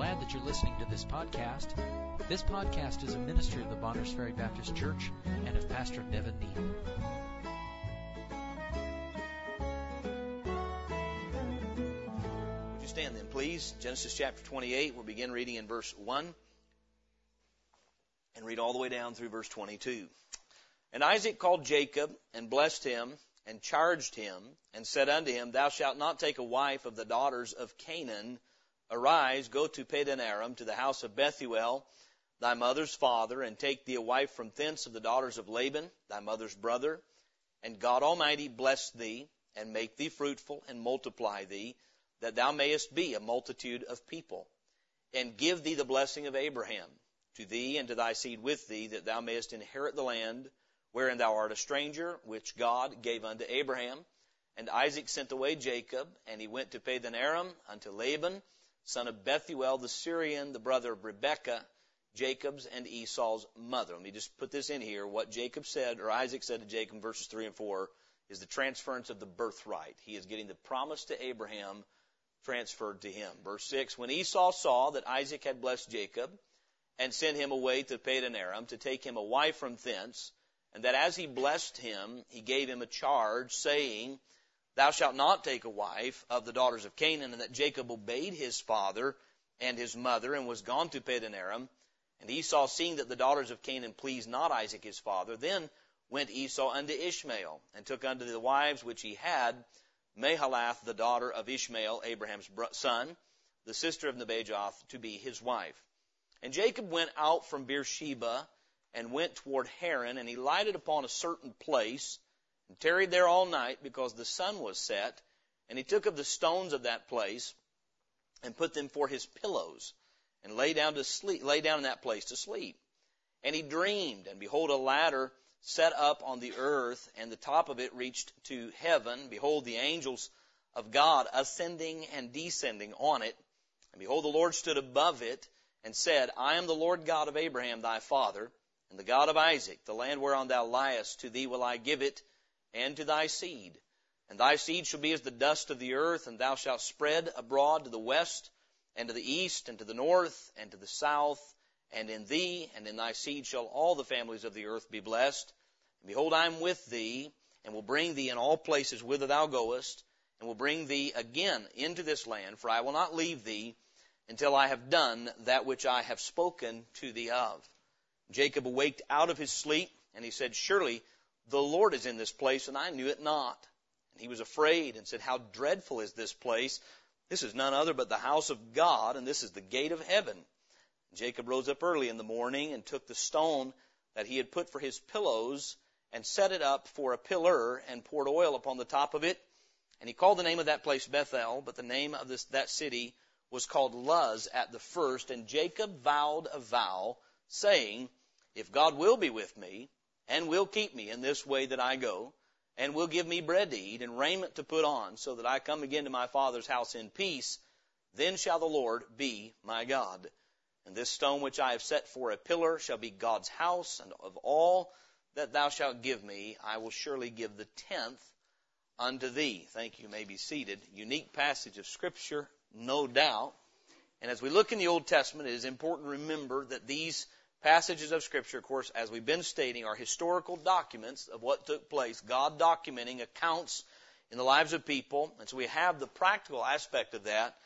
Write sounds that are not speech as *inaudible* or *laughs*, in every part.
glad that you're listening to this podcast. This podcast is a ministry of the Bonners Ferry Baptist Church and of Pastor Nevin Neal. Would you stand then, please? Genesis chapter 28. We'll begin reading in verse 1 and read all the way down through verse 22. And Isaac called Jacob and blessed him and charged him and said unto him, Thou shalt not take a wife of the daughters of Canaan. Arise, go to Padan Aram, to the house of Bethuel, thy mother's father, and take thee a wife from thence of the daughters of Laban, thy mother's brother. And God Almighty bless thee, and make thee fruitful, and multiply thee, that thou mayest be a multitude of people. And give thee the blessing of Abraham, to thee and to thy seed with thee, that thou mayest inherit the land wherein thou art a stranger, which God gave unto Abraham. And Isaac sent away Jacob, and he went to Padan Aram unto Laban, son of Bethuel the Syrian, the brother of Rebekah, Jacob's and Esau's mother. Let me just put this in here. What Jacob said, or Isaac said to Jacob, verses 3 and 4, is the transference of the birthright. He is getting the promise to Abraham transferred to him. Verse 6, when Esau saw that Isaac had blessed Jacob, and sent him away to Padan Aram to take him a wife from thence, and that as he blessed him, he gave him a charge, saying, Thou shalt not take a wife of the daughters of Canaan, and that Jacob obeyed his father and his mother, and was gone to Padan Aram. And Esau, seeing that the daughters of Canaan pleased not Isaac his father, then went Esau unto Ishmael, and took unto the wives which he had Mahalath, the daughter of Ishmael, Abraham's son, the sister of Nebajoth, to be his wife. And Jacob went out from Beersheba, and went toward Haran, and he lighted upon a certain place, and tarried there all night, because the sun was set. And he took of the stones of that place, and put them for his pillows, and lay down to sleep, lay down in that place to sleep. And he dreamed, and behold, a ladder set up on the earth, and the top of it reached to heaven. Behold, the angels of God ascending and descending on it. And behold, the Lord stood above it, and said, I am the Lord God of Abraham thy father, and the God of Isaac, the land whereon thou liest, to thee will I give it, and to thy seed. And thy seed shall be as the dust of the earth, and thou shalt spread abroad to the west, and to the east, and to the north, and to the south, and in thee and in thy seed shall all the families of the earth be blessed. And behold, I am with thee, and will bring thee in all places whither thou goest, and will bring thee again into this land, for I will not leave thee until I have done that which I have spoken to thee of. Jacob awaked out of his sleep, and he said, Surely the Lord is in this place, and I knew it not. And he was afraid and said, How dreadful is this place! This is none other but the house of God, and this is the gate of heaven. Jacob rose up early in the morning and took the stone that he had put for his pillows and set it up for a pillar and poured oil upon the top of it. And he called the name of that place Bethel, but the name of this, that city was called Luz at the first. And Jacob vowed a vow, saying, if God will be with me and will keep me in this way that I go and will give me bread to eat and raiment to put on so that I come again to my father's house in peace, then shall the Lord be my God. And this stone which I have set for a pillar shall be God's house, and of all that thou shalt give me, I will surely give the tenth unto thee. Thank you. you may be seated. Unique passage of Scripture, no doubt. And as we look in the Old Testament, it is important to remember that these passages of Scripture, of course, as we've been stating, are historical documents of what took place, God documenting accounts in the lives of people. And so we have the practical aspect of that.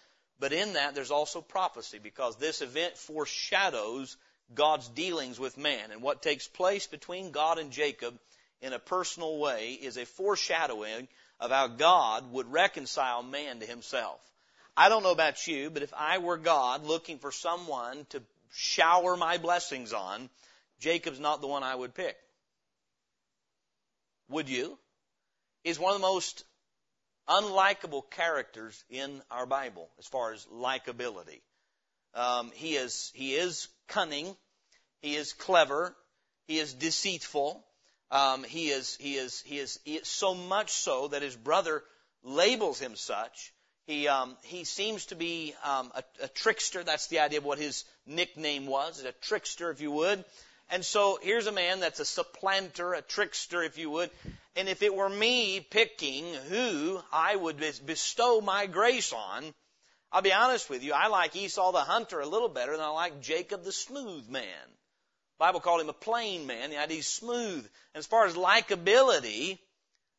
But in that, there's also prophecy because this event foreshadows God's dealings with man. And what takes place between God and Jacob in a personal way is a foreshadowing of how God would reconcile man to himself. I don't know about you, but if I were God looking for someone to shower my blessings on, Jacob's not the one I would pick. Would you? He's one of the most unlikable characters in our Bible as far as likability. Um, he is he is cunning, he is clever, he is deceitful. Um, he is he is he is he is so much so that his brother labels him such. He, um, he seems to be um, a, a trickster. That's the idea of what his nickname was, a trickster, if you would. And so here's a man that's a supplanter, a trickster, if you would. And if it were me picking who I would bestow my grace on, I'll be honest with you, I like Esau the hunter a little better than I like Jacob the smooth man. The Bible called him a plain man, the idea he's smooth. And as far as likability,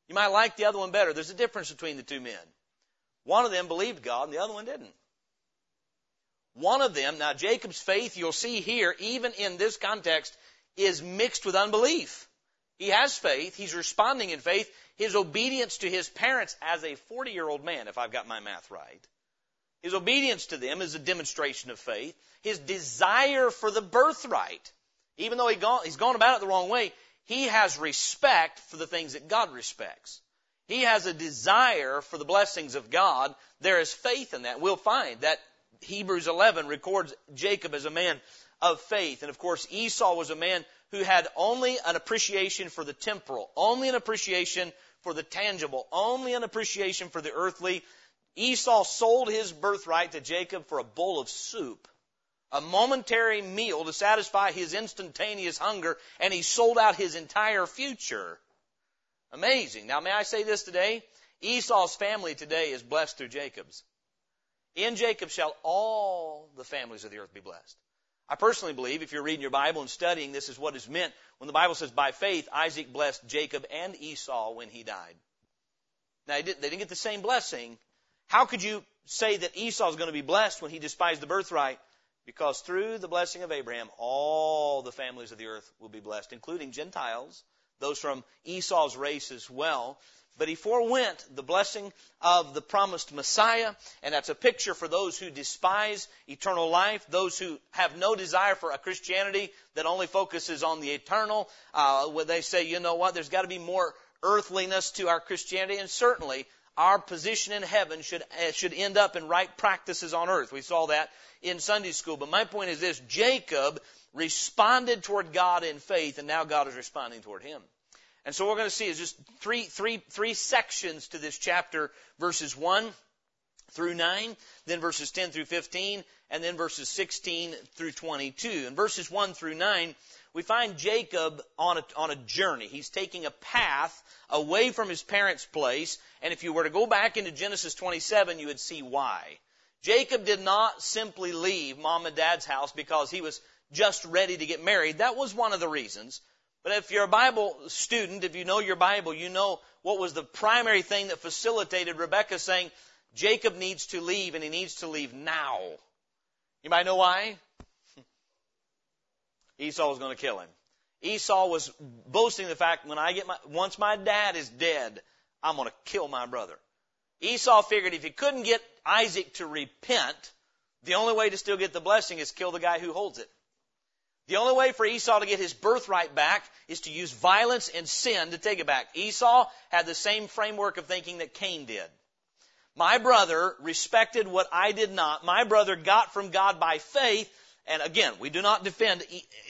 you might like the other one better. There's a difference between the two men. One of them believed God and the other one didn't. One of them, now Jacob's faith, you'll see here, even in this context, is mixed with unbelief. He has faith. He's responding in faith. His obedience to his parents as a 40 year old man, if I've got my math right. His obedience to them is a demonstration of faith. His desire for the birthright, even though he he's gone about it the wrong way, he has respect for the things that God respects. He has a desire for the blessings of God. There is faith in that. We'll find that Hebrews 11 records Jacob as a man of faith. And of course, Esau was a man who had only an appreciation for the temporal, only an appreciation for the tangible, only an appreciation for the earthly. Esau sold his birthright to Jacob for a bowl of soup, a momentary meal to satisfy his instantaneous hunger, and he sold out his entire future. Amazing. Now, may I say this today? Esau's family today is blessed through Jacob's. In Jacob shall all the families of the earth be blessed. I personally believe, if you're reading your Bible and studying, this is what is meant when the Bible says, by faith, Isaac blessed Jacob and Esau when he died. Now, they didn't get the same blessing. How could you say that Esau is going to be blessed when he despised the birthright? Because through the blessing of Abraham, all the families of the earth will be blessed, including Gentiles, those from Esau's race as well. But he forewent the blessing of the promised Messiah, and that's a picture for those who despise eternal life, those who have no desire for a Christianity that only focuses on the eternal, uh, where they say, you know what, there's got to be more earthliness to our Christianity, and certainly our position in heaven should uh, should end up in right practices on earth. We saw that in Sunday school. But my point is this: Jacob responded toward God in faith, and now God is responding toward him. And so what we're going to see is just three, three, three sections to this chapter, verses 1 through 9, then verses 10 through 15, and then verses 16 through 22. In verses 1 through 9, we find Jacob on a, on a journey. He's taking a path away from his parents' place, and if you were to go back into Genesis 27, you would see why. Jacob did not simply leave mom and dad's house because he was just ready to get married. That was one of the reasons. But if you're a Bible student, if you know your Bible, you know what was the primary thing that facilitated Rebecca saying, Jacob needs to leave and he needs to leave now. You might know why? *laughs* Esau was going to kill him. Esau was boasting the fact when I get my, once my dad is dead, I'm going to kill my brother. Esau figured if he couldn't get Isaac to repent, the only way to still get the blessing is kill the guy who holds it. The only way for Esau to get his birthright back is to use violence and sin to take it back. Esau had the same framework of thinking that Cain did. My brother respected what I did not. My brother got from God by faith. And again, we do not defend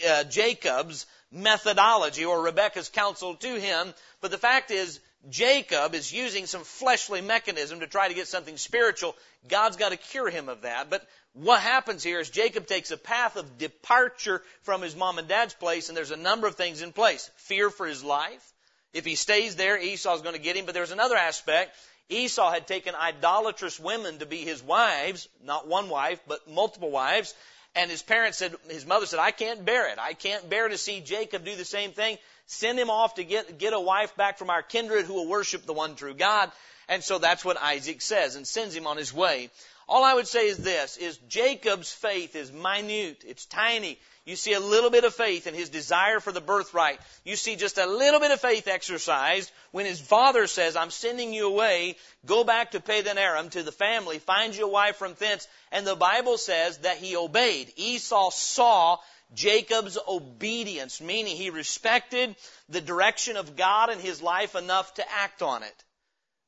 uh, Jacob's methodology or Rebecca's counsel to him. But the fact is, Jacob is using some fleshly mechanism to try to get something spiritual. God's got to cure him of that. But what happens here is Jacob takes a path of departure from his mom and dad's place, and there's a number of things in place. Fear for his life. If he stays there, Esau's going to get him. But there's another aspect. Esau had taken idolatrous women to be his wives, not one wife, but multiple wives. And his parents said, his mother said, I can't bear it. I can't bear to see Jacob do the same thing. Send him off to get, get a wife back from our kindred who will worship the one true God. And so that's what Isaac says and sends him on his way. All I would say is this, is Jacob's faith is minute. It's tiny. You see a little bit of faith in his desire for the birthright. You see just a little bit of faith exercised when his father says, I'm sending you away. Go back to Padan Aram, to the family. Find you a wife from thence. And the Bible says that he obeyed. Esau saw Jacob's obedience, meaning he respected the direction of God in his life enough to act on it.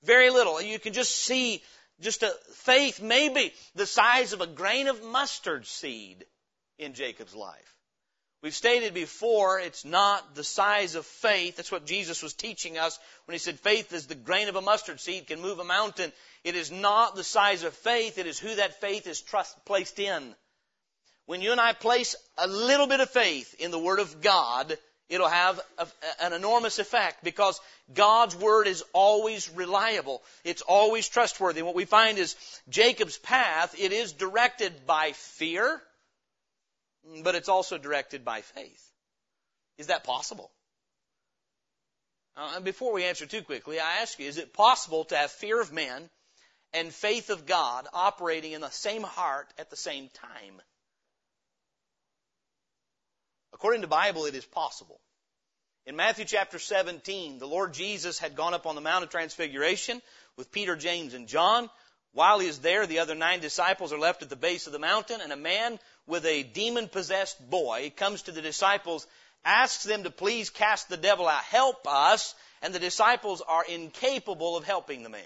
Very little. You can just see just a faith maybe the size of a grain of mustard seed in Jacob's life. We've stated before, it's not the size of faith. That's what Jesus was teaching us when he said faith is the grain of a mustard seed, can move a mountain. It is not the size of faith, it is who that faith is trust, placed in. When you and I place a little bit of faith in the Word of God, It'll have a, an enormous effect because God's word is always reliable. It's always trustworthy. And what we find is Jacob's path, it is directed by fear, but it's also directed by faith. Is that possible? Uh, before we answer too quickly, I ask you, is it possible to have fear of men and faith of God operating in the same heart at the same time? According to Bible, it is possible. In Matthew chapter 17, the Lord Jesus had gone up on the Mount of Transfiguration with Peter, James, and John. While he is there, the other nine disciples are left at the base of the mountain, and a man with a demon possessed boy comes to the disciples, asks them to please cast the devil out, help us, and the disciples are incapable of helping the man.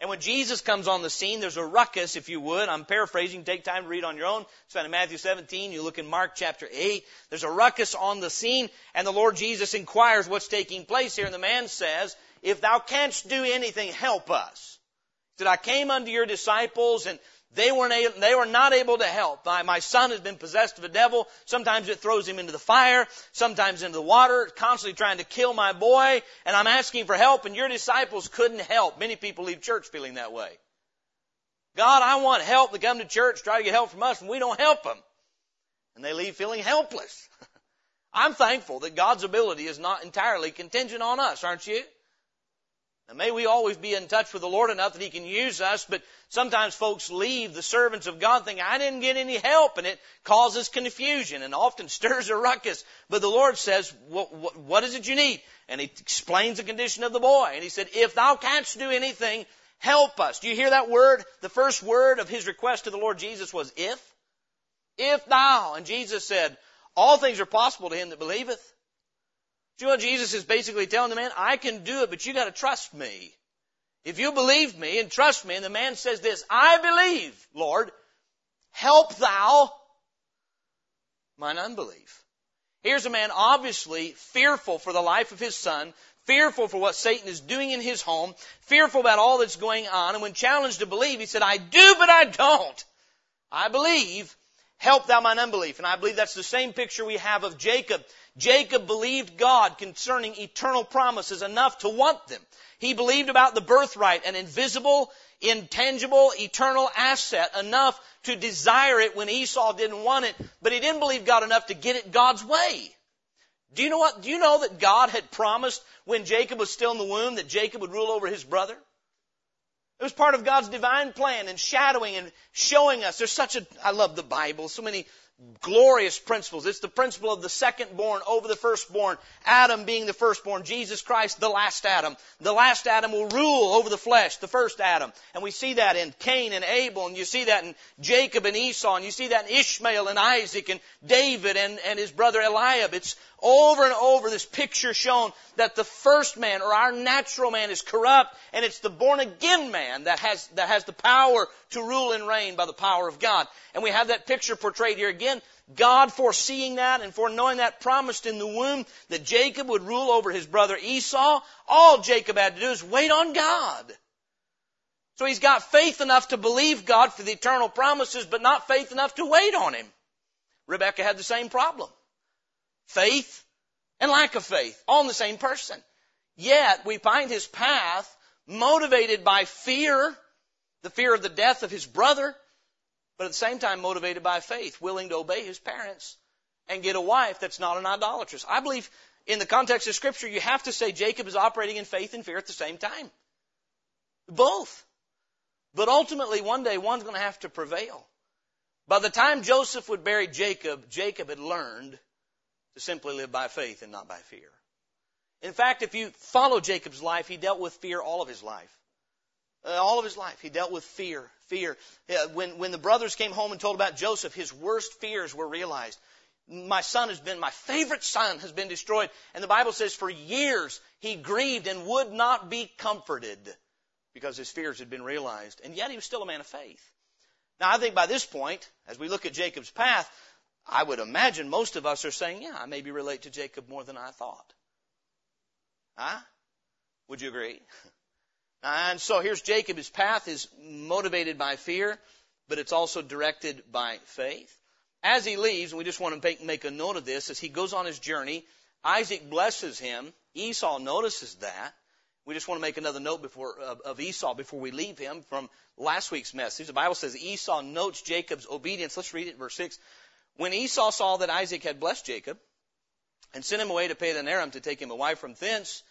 And when Jesus comes on the scene, there's a ruckus, if you would. I'm paraphrasing. Take time to read on your own. It's found in Matthew 17. You look in Mark chapter 8. There's a ruckus on the scene, and the Lord Jesus inquires what's taking place here. And the man says, If thou canst do anything, help us. Said, I came unto your disciples, and they weren't able, they were not able to help. My, my son has been possessed of a devil. Sometimes it throws him into the fire, sometimes into the water, constantly trying to kill my boy, and I'm asking for help, and your disciples couldn't help. Many people leave church feeling that way. God, I want help. They come to church, try to get help from us, and we don't help them. And they leave feeling helpless. *laughs* I'm thankful that God's ability is not entirely contingent on us, aren't you? And may we always be in touch with the Lord enough that He can use us, but sometimes folks leave the servants of God thinking, I didn't get any help, and it causes confusion and often *laughs* stirs a ruckus. But the Lord says, what, what, what is it you need? And He explains the condition of the boy. And He said, if thou canst do anything, help us. Do you hear that word? The first word of His request to the Lord Jesus was if. If thou. And Jesus said, all things are possible to him that believeth. Do you know Jesus is basically telling the man? I can do it, but you gotta trust me. If you believe me and trust me, and the man says this, I believe, Lord, help thou mine unbelief. Here's a man obviously fearful for the life of his son, fearful for what Satan is doing in his home, fearful about all that's going on, and when challenged to believe, he said, I do, but I don't. I believe, help thou mine unbelief. And I believe that's the same picture we have of Jacob. Jacob believed God concerning eternal promises enough to want them. He believed about the birthright, an invisible, intangible, eternal asset enough to desire it when Esau didn't want it, but he didn't believe God enough to get it God's way. Do you know what? Do you know that God had promised when Jacob was still in the womb that Jacob would rule over his brother? It was part of God's divine plan and shadowing and showing us. There's such a, I love the Bible, so many glorious principles. It's the principle of the second-born over the firstborn. Adam being the firstborn. Jesus Christ, the last Adam. The last Adam will rule over the flesh, the first Adam. And we see that in Cain and Abel, and you see that in Jacob and Esau, and you see that in Ishmael and Isaac and David and, and his brother Eliab. It's over and over this picture shown that the first man or our natural man is corrupt and it's the born again man that has, that has the power to rule and reign by the power of God. And we have that picture portrayed here again. God foreseeing that and foreknowing that promised in the womb that Jacob would rule over his brother Esau. All Jacob had to do is wait on God. So he's got faith enough to believe God for the eternal promises, but not faith enough to wait on him. Rebecca had the same problem faith and lack of faith, all in the same person. Yet we find his path motivated by fear, the fear of the death of his brother, but at the same time motivated by faith, willing to obey his parents and get a wife that's not an idolatress. I believe in the context of scripture, you have to say Jacob is operating in faith and fear at the same time. Both. But ultimately, one day, one's going to have to prevail. By the time Joseph would bury Jacob, Jacob had learned to simply live by faith and not by fear. In fact, if you follow Jacob's life, he dealt with fear all of his life. Uh, all of his life, he dealt with fear. Fear. When, when the brothers came home and told about Joseph, his worst fears were realized. My son has been, my favorite son has been destroyed. And the Bible says for years he grieved and would not be comforted because his fears had been realized. And yet he was still a man of faith. Now I think by this point, as we look at Jacob's path, I would imagine most of us are saying, yeah, I maybe relate to Jacob more than I thought. Huh? Would you agree? *laughs* And so here's Jacob. His path is motivated by fear, but it's also directed by faith. as he leaves, and we just want to make, make a note of this, as he goes on his journey, Isaac blesses him. Esau notices that. We just want to make another note before, of, of Esau before we leave him from last week's message. The Bible says Esau notes Jacob's obedience. Let's read it, verse 6. When Esau saw that Isaac had blessed Jacob and sent him away to Padan Aram to take him a wife from thence,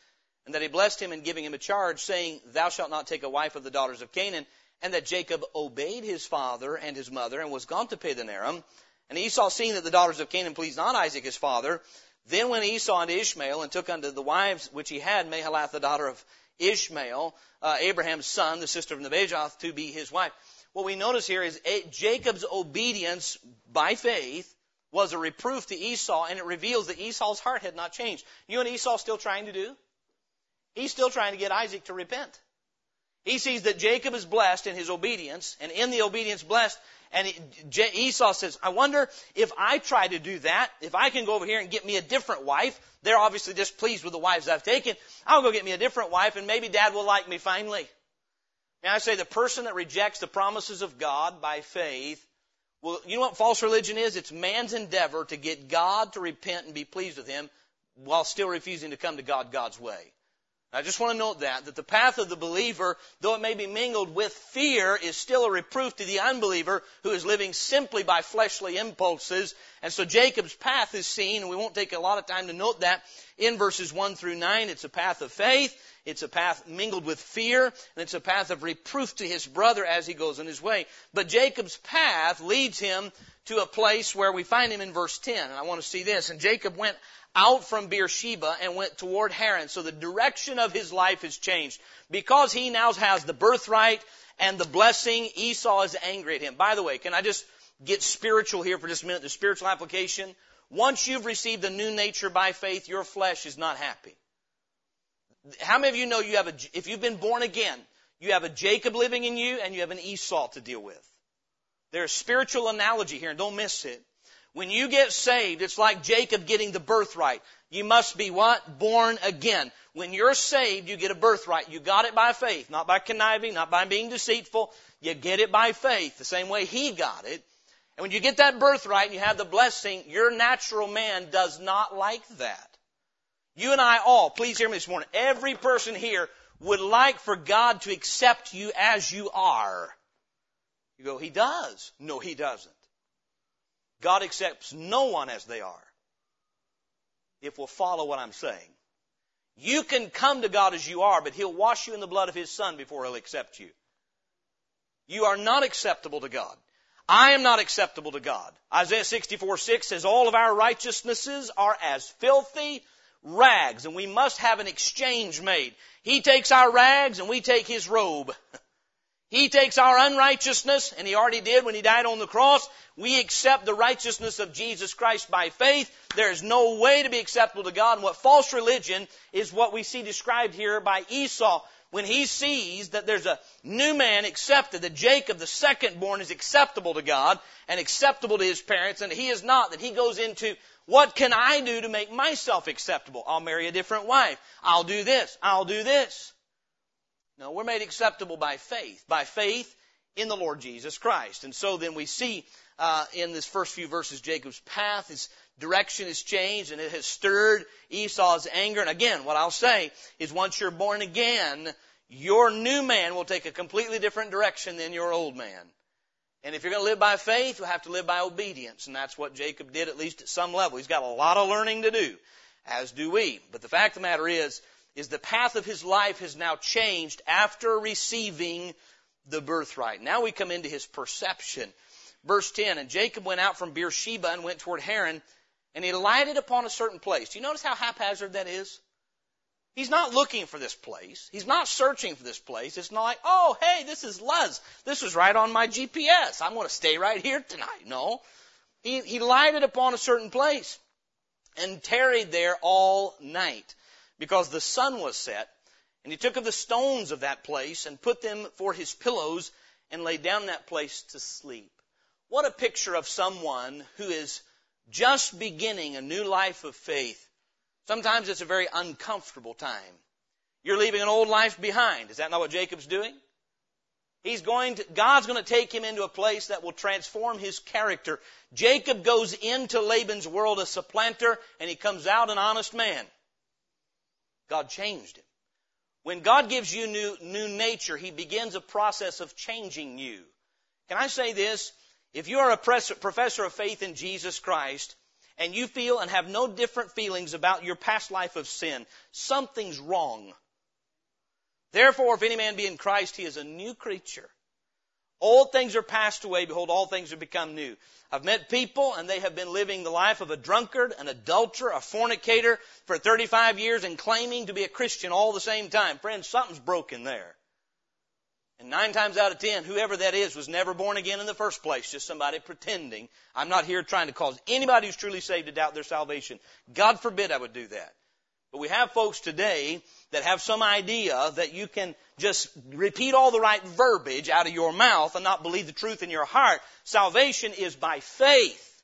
and that he blessed him in giving him a charge, saying, Thou shalt not take a wife of the daughters of Canaan, and that Jacob obeyed his father and his mother and was gone to Padan Aram, and Esau, seeing that the daughters of Canaan pleased not Isaac his father, then went Esau unto Ishmael and took unto the wives which he had Mahalath the daughter of Ishmael, uh, Abraham's son, the sister of Nebajoth, to be his wife. What we notice here is Jacob's obedience by faith was a reproof to Esau, and it reveals that Esau's heart had not changed. You what Esau's still trying to do? He's still trying to get Isaac to repent. He sees that Jacob is blessed in his obedience, and in the obedience blessed, and Esau says, I wonder if I try to do that, if I can go over here and get me a different wife. They're obviously displeased with the wives I've taken. I'll go get me a different wife and maybe dad will like me finally. And I say the person that rejects the promises of God by faith, well, you know what false religion is? It's man's endeavor to get God to repent and be pleased with him while still refusing to come to God God's way. I just want to note that, that the path of the believer, though it may be mingled with fear, is still a reproof to the unbeliever who is living simply by fleshly impulses. And so Jacob's path is seen, and we won't take a lot of time to note that, in verses 1 through 9. It's a path of faith, it's a path mingled with fear, and it's a path of reproof to his brother as he goes on his way. But Jacob's path leads him to a place where we find him in verse 10. And I want to see this. And Jacob went out from Beersheba and went toward Haran. So the direction of his life has changed. Because he now has the birthright and the blessing, Esau is angry at him. By the way, can I just get spiritual here for just a minute? The spiritual application. Once you've received the new nature by faith, your flesh is not happy. How many of you know you have a, if you've been born again, you have a Jacob living in you and you have an Esau to deal with. There's a spiritual analogy here and don't miss it. When you get saved, it's like Jacob getting the birthright. You must be what? Born again. When you're saved, you get a birthright. You got it by faith, not by conniving, not by being deceitful. You get it by faith, the same way he got it. And when you get that birthright and you have the blessing, your natural man does not like that. You and I all, please hear me this morning, every person here would like for God to accept you as you are. You go, He does. No, He doesn't. God accepts no one as they are. If we'll follow what I'm saying. You can come to God as you are, but He'll wash you in the blood of His Son before He'll accept you. You are not acceptable to God. I am not acceptable to God. Isaiah 64, 6 says, All of our righteousnesses are as filthy rags, and we must have an exchange made. He takes our rags, and we take His robe. *laughs* He takes our unrighteousness, and He already did when He died on the cross. We accept the righteousness of Jesus Christ by faith. There is no way to be acceptable to God. And what false religion is what we see described here by Esau. When he sees that there's a new man accepted, that Jacob, the second born, is acceptable to God and acceptable to his parents, and he is not, that he goes into what can I do to make myself acceptable? I'll marry a different wife. I'll do this. I'll do this. No, we're made acceptable by faith, by faith in the Lord Jesus Christ. And so then we see uh, in this first few verses Jacob's path, his direction has changed, and it has stirred Esau's anger. And again, what I'll say is once you're born again, your new man will take a completely different direction than your old man. And if you're going to live by faith, you'll have to live by obedience. And that's what Jacob did, at least at some level. He's got a lot of learning to do, as do we. But the fact of the matter is, is the path of his life has now changed after receiving the birthright. Now we come into his perception. Verse 10, and Jacob went out from Beersheba and went toward Haran, and he lighted upon a certain place. Do you notice how haphazard that is? He's not looking for this place. He's not searching for this place. It's not like, oh, hey, this is Luz. This was right on my GPS. I'm going to stay right here tonight. No. He, he lighted upon a certain place and tarried there all night because the sun was set. And he took of the stones of that place and put them for his pillows and lay down that place to sleep. What a picture of someone who is just beginning a new life of faith. Sometimes it's a very uncomfortable time. You're leaving an old life behind. Is that not what Jacob's doing? He's going to, God's going to take him into a place that will transform his character. Jacob goes into Laban's world a supplanter and he comes out an honest man. God changed him. When God gives you new, new nature, He begins a process of changing you. Can I say this? If you are a professor of faith in Jesus Christ, and you feel and have no different feelings about your past life of sin, something's wrong. Therefore, if any man be in Christ, he is a new creature. Old things are passed away. Behold, all things have become new. I've met people and they have been living the life of a drunkard, an adulterer, a fornicator for 35 years and claiming to be a Christian all the same time. Friends, something's broken there. And nine times out of ten, whoever that is was never born again in the first place, just somebody pretending. I'm not here trying to cause anybody who's truly saved to doubt their salvation. God forbid I would do that. But we have folks today that have some idea that you can just repeat all the right verbiage out of your mouth and not believe the truth in your heart. Salvation is by faith.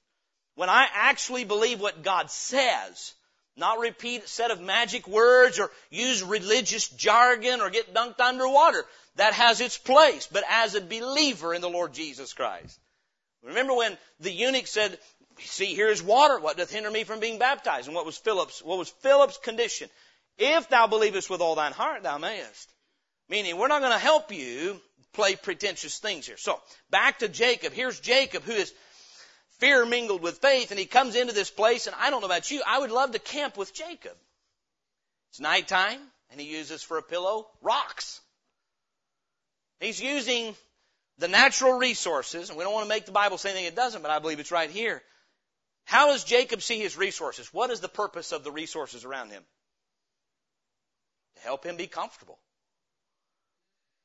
When I actually believe what God says, not repeat a set of magic words or use religious jargon or get dunked underwater. That has its place, but as a believer in the Lord Jesus Christ. Remember when the eunuch said, see, here is water. What doth hinder me from being baptized? And what was Philip's, what was Philip's condition? If thou believest with all thine heart, thou mayest. Meaning, we're not going to help you play pretentious things here. So, back to Jacob. Here's Jacob who is fear mingled with faith and he comes into this place and I don't know about you, I would love to camp with Jacob. It's nighttime and he uses for a pillow rocks. He's using the natural resources, and we don't want to make the Bible say anything it doesn't, but I believe it's right here. How does Jacob see his resources? What is the purpose of the resources around him? To help him be comfortable.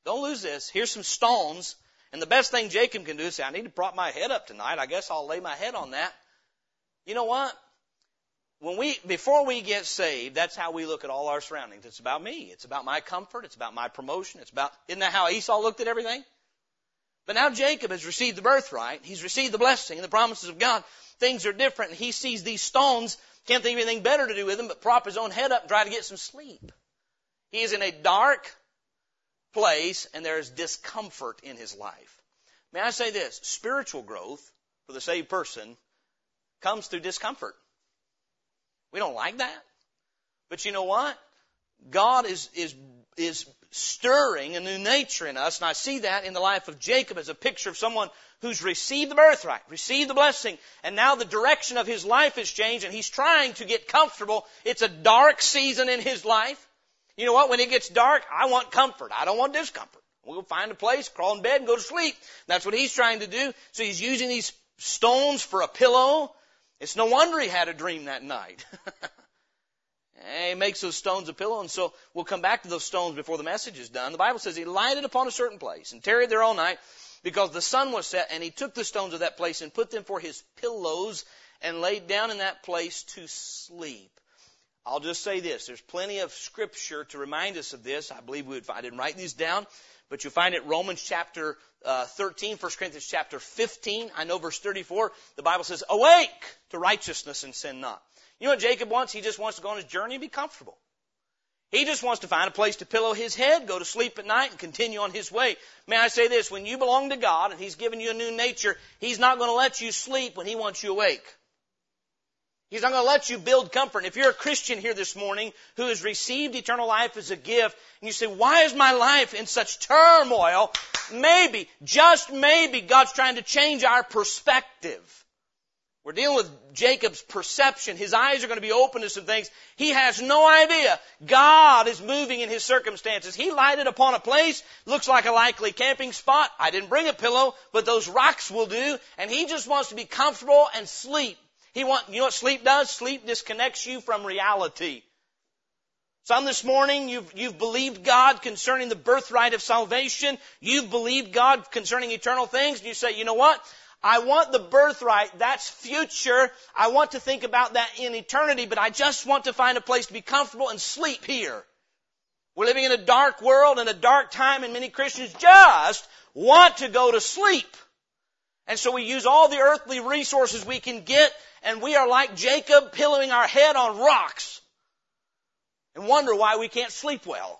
Don't lose this. Here's some stones. And the best thing Jacob can do is say, I need to prop my head up tonight. I guess I'll lay my head on that. You know what? When we, before we get saved, that's how we look at all our surroundings. It's about me. It's about my comfort. It's about my promotion. It's about, isn't that how Esau looked at everything? But now Jacob has received the birthright. He's received the blessing and the promises of God things are different. And he sees these stones, can't think of anything better to do with them but prop his own head up and try to get some sleep. He is in a dark place and there is discomfort in his life. May I say this? Spiritual growth for the saved person comes through discomfort. We don't like that. But you know what? God is, is, is stirring a new nature in us, and I see that in the life of Jacob as a picture of someone who's received the birthright, received the blessing, and now the direction of his life has changed and he's trying to get comfortable. It's a dark season in his life. You know what? When it gets dark, I want comfort. I don't want discomfort. We'll find a place, crawl in bed, and go to sleep. That's what he's trying to do. So he's using these stones for a pillow. It's no wonder he had a dream that night. *laughs* he makes those stones a pillow, and so we'll come back to those stones before the message is done. The Bible says he lighted upon a certain place and tarried there all night because the sun was set, and he took the stones of that place and put them for his pillows and laid down in that place to sleep. I'll just say this. There's plenty of scripture to remind us of this. I believe we would, I didn't write these down, but you'll find it Romans chapter uh, 13, 1 Corinthians chapter 15. I know verse 34, the Bible says, awake to righteousness and sin not. You know what Jacob wants? He just wants to go on his journey and be comfortable. He just wants to find a place to pillow his head, go to sleep at night, and continue on his way. May I say this? When you belong to God and He's given you a new nature, He's not going to let you sleep when He wants you awake. He's not going to let you build comfort. And if you're a Christian here this morning who has received eternal life as a gift, and you say, why is my life in such turmoil? Maybe, just maybe, God's trying to change our perspective. We're dealing with Jacob's perception. His eyes are going to be open to some things. He has no idea. God is moving in his circumstances. He lighted upon a place, looks like a likely camping spot. I didn't bring a pillow, but those rocks will do. And he just wants to be comfortable and sleep. He want, you know what sleep does? Sleep disconnects you from reality. Some this morning, you've, you've believed God concerning the birthright of salvation. You've believed God concerning eternal things. And you say, you know what? I want the birthright. That's future. I want to think about that in eternity, but I just want to find a place to be comfortable and sleep here. We're living in a dark world and a dark time and many Christians just want to go to sleep. And so we use all the earthly resources we can get and we are like Jacob pillowing our head on rocks and wonder why we can't sleep well.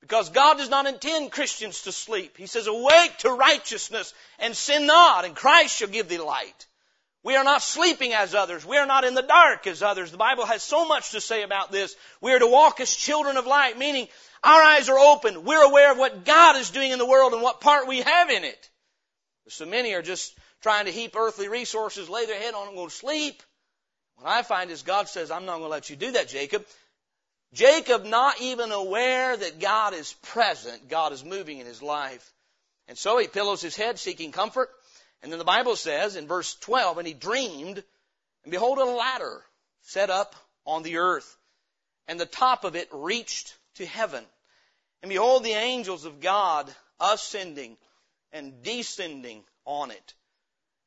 Because God does not intend Christians to sleep. He says, awake to righteousness and sin not, and Christ shall give thee light. We are not sleeping as others. We are not in the dark as others. The Bible has so much to say about this. We are to walk as children of light, meaning our eyes are open. We're aware of what God is doing in the world and what part we have in it. So many are just trying to heap earthly resources, lay their head on and go to sleep. What I find is God says, I'm not going to let you do that, Jacob. Jacob not even aware that God is present, God is moving in his life. And so he pillows his head seeking comfort. And then the Bible says in verse 12, and he dreamed, and behold a ladder set up on the earth, and the top of it reached to heaven. And behold the angels of God ascending and descending on it.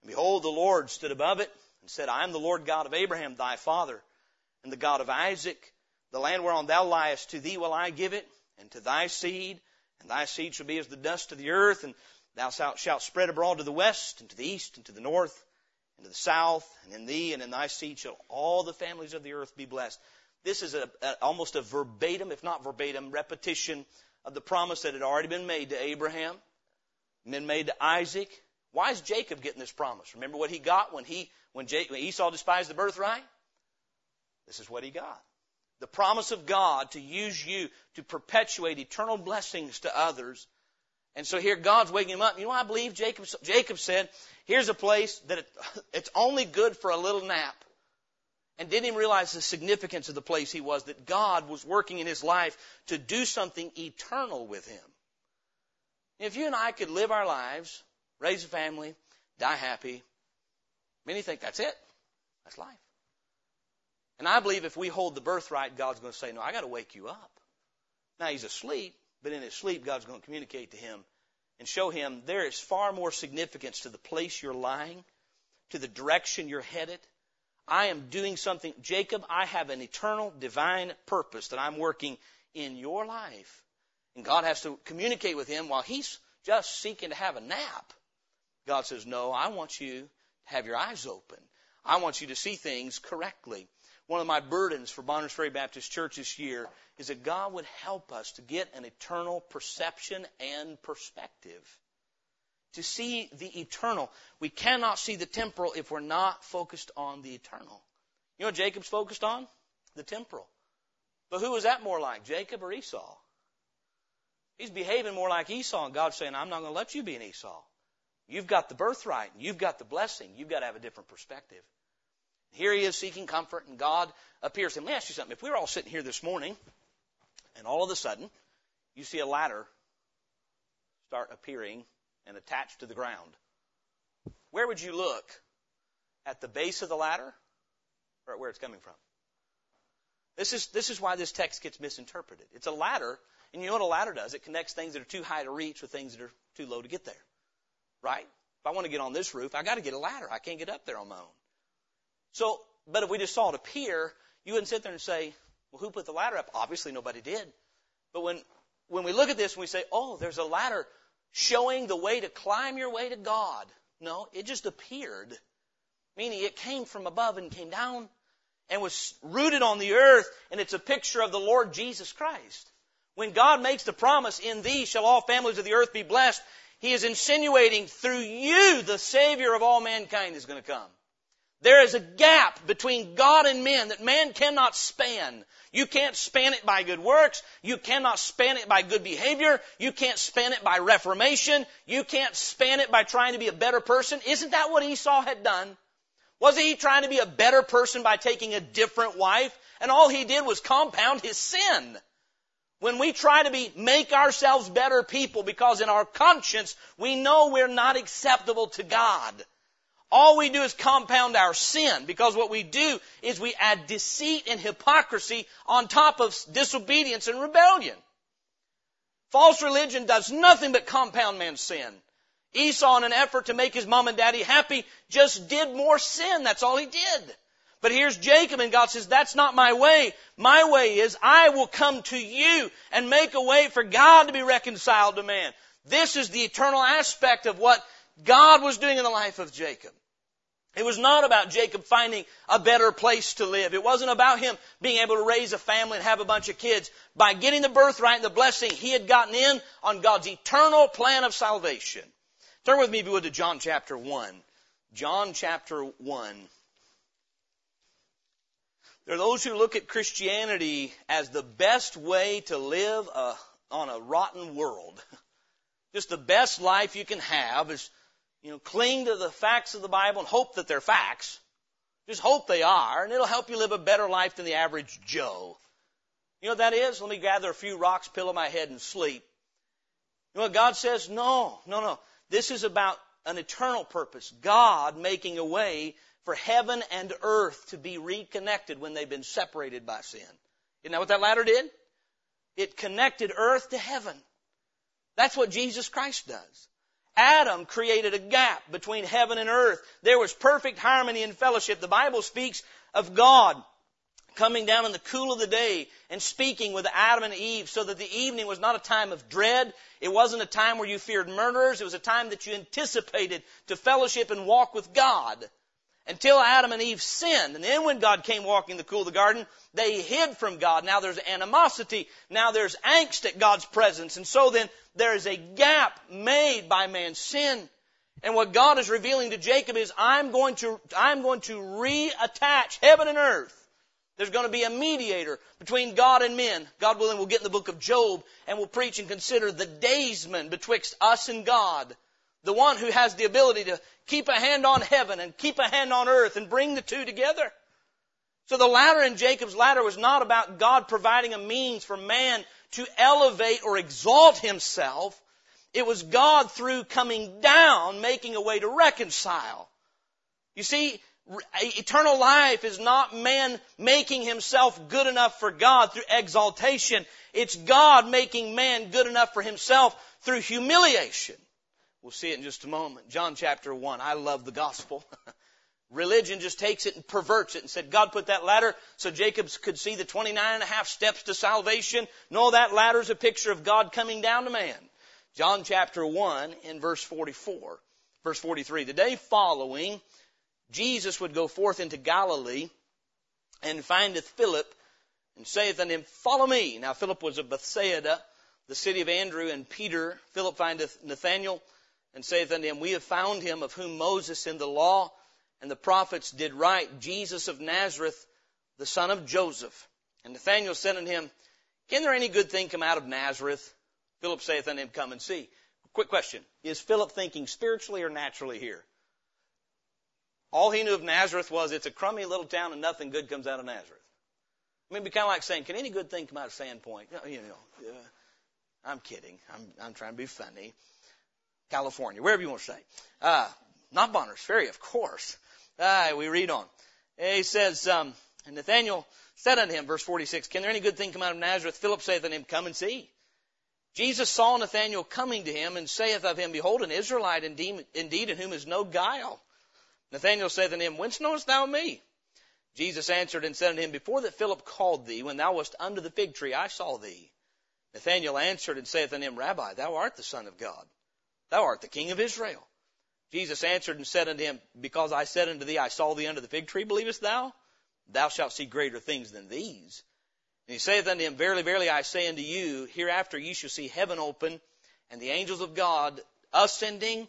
And behold the Lord stood above it and said, I am the Lord God of Abraham thy father, and the God of Isaac. The land whereon thou liest, to thee will I give it, and to thy seed, and thy seed shall be as the dust of the earth, and thou shalt spread abroad to the west, and to the east, and to the north, and to the south, and in thee and in thy seed shall all the families of the earth be blessed. This is a, a, almost a verbatim, if not verbatim, repetition of the promise that had already been made to Abraham, been made to Isaac. Why is Jacob getting this promise? Remember what he got when he when, Jacob, when Esau despised the birthright? This is what he got the promise of God to use you to perpetuate eternal blessings to others. And so here God's waking him up. You know I believe Jacob, Jacob said, here's a place that it, *laughs* it's only good for a little nap. And didn't even realize the significance of the place he was, that God was working in his life to do something eternal with him. If you and I could live our lives, raise a family, die happy, many think that's it. That's life. And I believe if we hold the birthright, God's going to say, No, I got to wake you up. Now he's asleep, but in his sleep, God's going to communicate to him and show him there is far more significance to the place you're lying, to the direction you're headed. I am doing something. Jacob, I have an eternal divine purpose that I'm working in your life. And God has to communicate with him while he's just seeking to have a nap. God says, No, I want you to have your eyes open. I want you to see things correctly one of my burdens for Bonners Ferry Baptist Church this year is that God would help us to get an eternal perception and perspective. To see the eternal. We cannot see the temporal if we're not focused on the eternal. You know what Jacob's focused on? The temporal. But who is that more like, Jacob or Esau? He's behaving more like Esau, and God's saying, I'm not going to let you be an Esau. You've got the birthright, you've got the blessing, you've got to have a different perspective. Here he is seeking comfort, and God appears to him. Let me ask you something. If we were all sitting here this morning, and all of a sudden you see a ladder start appearing and attached to the ground, where would you look? At the base of the ladder or at where it's coming from? This is, this is why this text gets misinterpreted. It's a ladder, and you know what a ladder does? It connects things that are too high to reach with things that are too low to get there. Right? If I want to get on this roof, I got to get a ladder. I can't get up there on my own. So, but if we just saw it appear, you wouldn't sit there and say, well, who put the ladder up? Obviously nobody did. But when, when we look at this and we say, oh, there's a ladder showing the way to climb your way to God. No, it just appeared. Meaning it came from above and came down and was rooted on the earth and it's a picture of the Lord Jesus Christ. When God makes the promise, in thee shall all families of the earth be blessed, He is insinuating through you the Savior of all mankind is going to come. There is a gap between God and men that man cannot span. You can't span it by good works. You cannot span it by good behavior. You can't span it by reformation. You can't span it by trying to be a better person. Isn't that what Esau had done? Wasn't he trying to be a better person by taking a different wife? And all he did was compound his sin. When we try to be, make ourselves better people because in our conscience we know we're not acceptable to God. All we do is compound our sin because what we do is we add deceit and hypocrisy on top of disobedience and rebellion. False religion does nothing but compound man's sin. Esau, in an effort to make his mom and daddy happy, just did more sin. That's all he did. But here's Jacob and God says, that's not my way. My way is I will come to you and make a way for God to be reconciled to man. This is the eternal aspect of what God was doing in the life of Jacob. It was not about Jacob finding a better place to live. It wasn't about him being able to raise a family and have a bunch of kids. By getting the birthright and the blessing, he had gotten in on God's eternal plan of salvation. Turn with me, if you would, to John chapter 1. John chapter 1. There are those who look at Christianity as the best way to live a, on a rotten world. *laughs* Just the best life you can have is, you know, cling to the facts of the Bible and hope that they're facts. Just hope they are, and it'll help you live a better life than the average Joe. You know what that is? Let me gather a few rocks, pillow my head, and sleep. You know what God says? No, no, no. This is about an eternal purpose. God making a way for heaven and earth to be reconnected when they've been separated by sin. Isn't that what that ladder did? It connected earth to heaven. That's what Jesus Christ does. Adam created a gap between heaven and earth. There was perfect harmony and fellowship. The Bible speaks of God coming down in the cool of the day and speaking with Adam and Eve so that the evening was not a time of dread. It wasn't a time where you feared murderers. It was a time that you anticipated to fellowship and walk with God until Adam and Eve sinned. And then when God came walking the cool of the garden, they hid from God. Now there's animosity. Now there's angst at God's presence. And so then there is a gap made by man's sin. And what God is revealing to Jacob is, I'm going to, I'm going to reattach heaven and earth. There's going to be a mediator between God and men. God willing, we'll get in the book of Job and we'll preach and consider the daysman betwixt us and God. The one who has the ability to keep a hand on heaven and keep a hand on earth and bring the two together. So the ladder in Jacob's ladder was not about God providing a means for man to elevate or exalt himself. It was God through coming down making a way to reconcile. You see, eternal life is not man making himself good enough for God through exaltation. It's God making man good enough for himself through humiliation. We'll see it in just a moment. John chapter 1. I love the gospel. *laughs* Religion just takes it and perverts it and said, God put that ladder so Jacob could see the 29 and a half steps to salvation. No, that ladder is a picture of God coming down to man. John chapter 1 in verse 44. Verse 43. The day following, Jesus would go forth into Galilee and findeth Philip and saith unto him, Follow me. Now Philip was of Bethsaida, the city of Andrew and Peter. Philip findeth Nathanael and saith unto him, We have found him of whom Moses in the law and the prophets did write, Jesus of Nazareth, the son of Joseph. And Nathanael said unto him, Can there any good thing come out of Nazareth? Philip saith unto him, Come and see. Quick question. Is Philip thinking spiritually or naturally here? All he knew of Nazareth was it's a crummy little town and nothing good comes out of Nazareth. I mean, it'd be kind of like saying, can any good thing come out of Sandpoint? You know, I'm kidding. I'm, I'm trying to be funny. California, wherever you want to say. Uh, not Bonners Ferry, of course. Uh, we read on. He says, um, and Nathanael said unto him, verse 46, Can there any good thing come out of Nazareth? Philip saith unto him, Come and see. Jesus saw Nathanael coming to him and saith of him, Behold, an Israelite indeed, indeed in whom is no guile. Nathanael saith unto him, Whence knowest thou me? Jesus answered and said unto him, Before that Philip called thee, when thou wast under the fig tree, I saw thee. Nathanael answered and saith unto him, Rabbi, thou art the Son of God. Thou art the King of Israel. Jesus answered and said unto him, Because I said unto thee, I saw thee under the fig tree, believest thou? Thou shalt see greater things than these. And he saith unto him, Verily, verily, I say unto you, hereafter ye shall see heaven open, and the angels of God ascending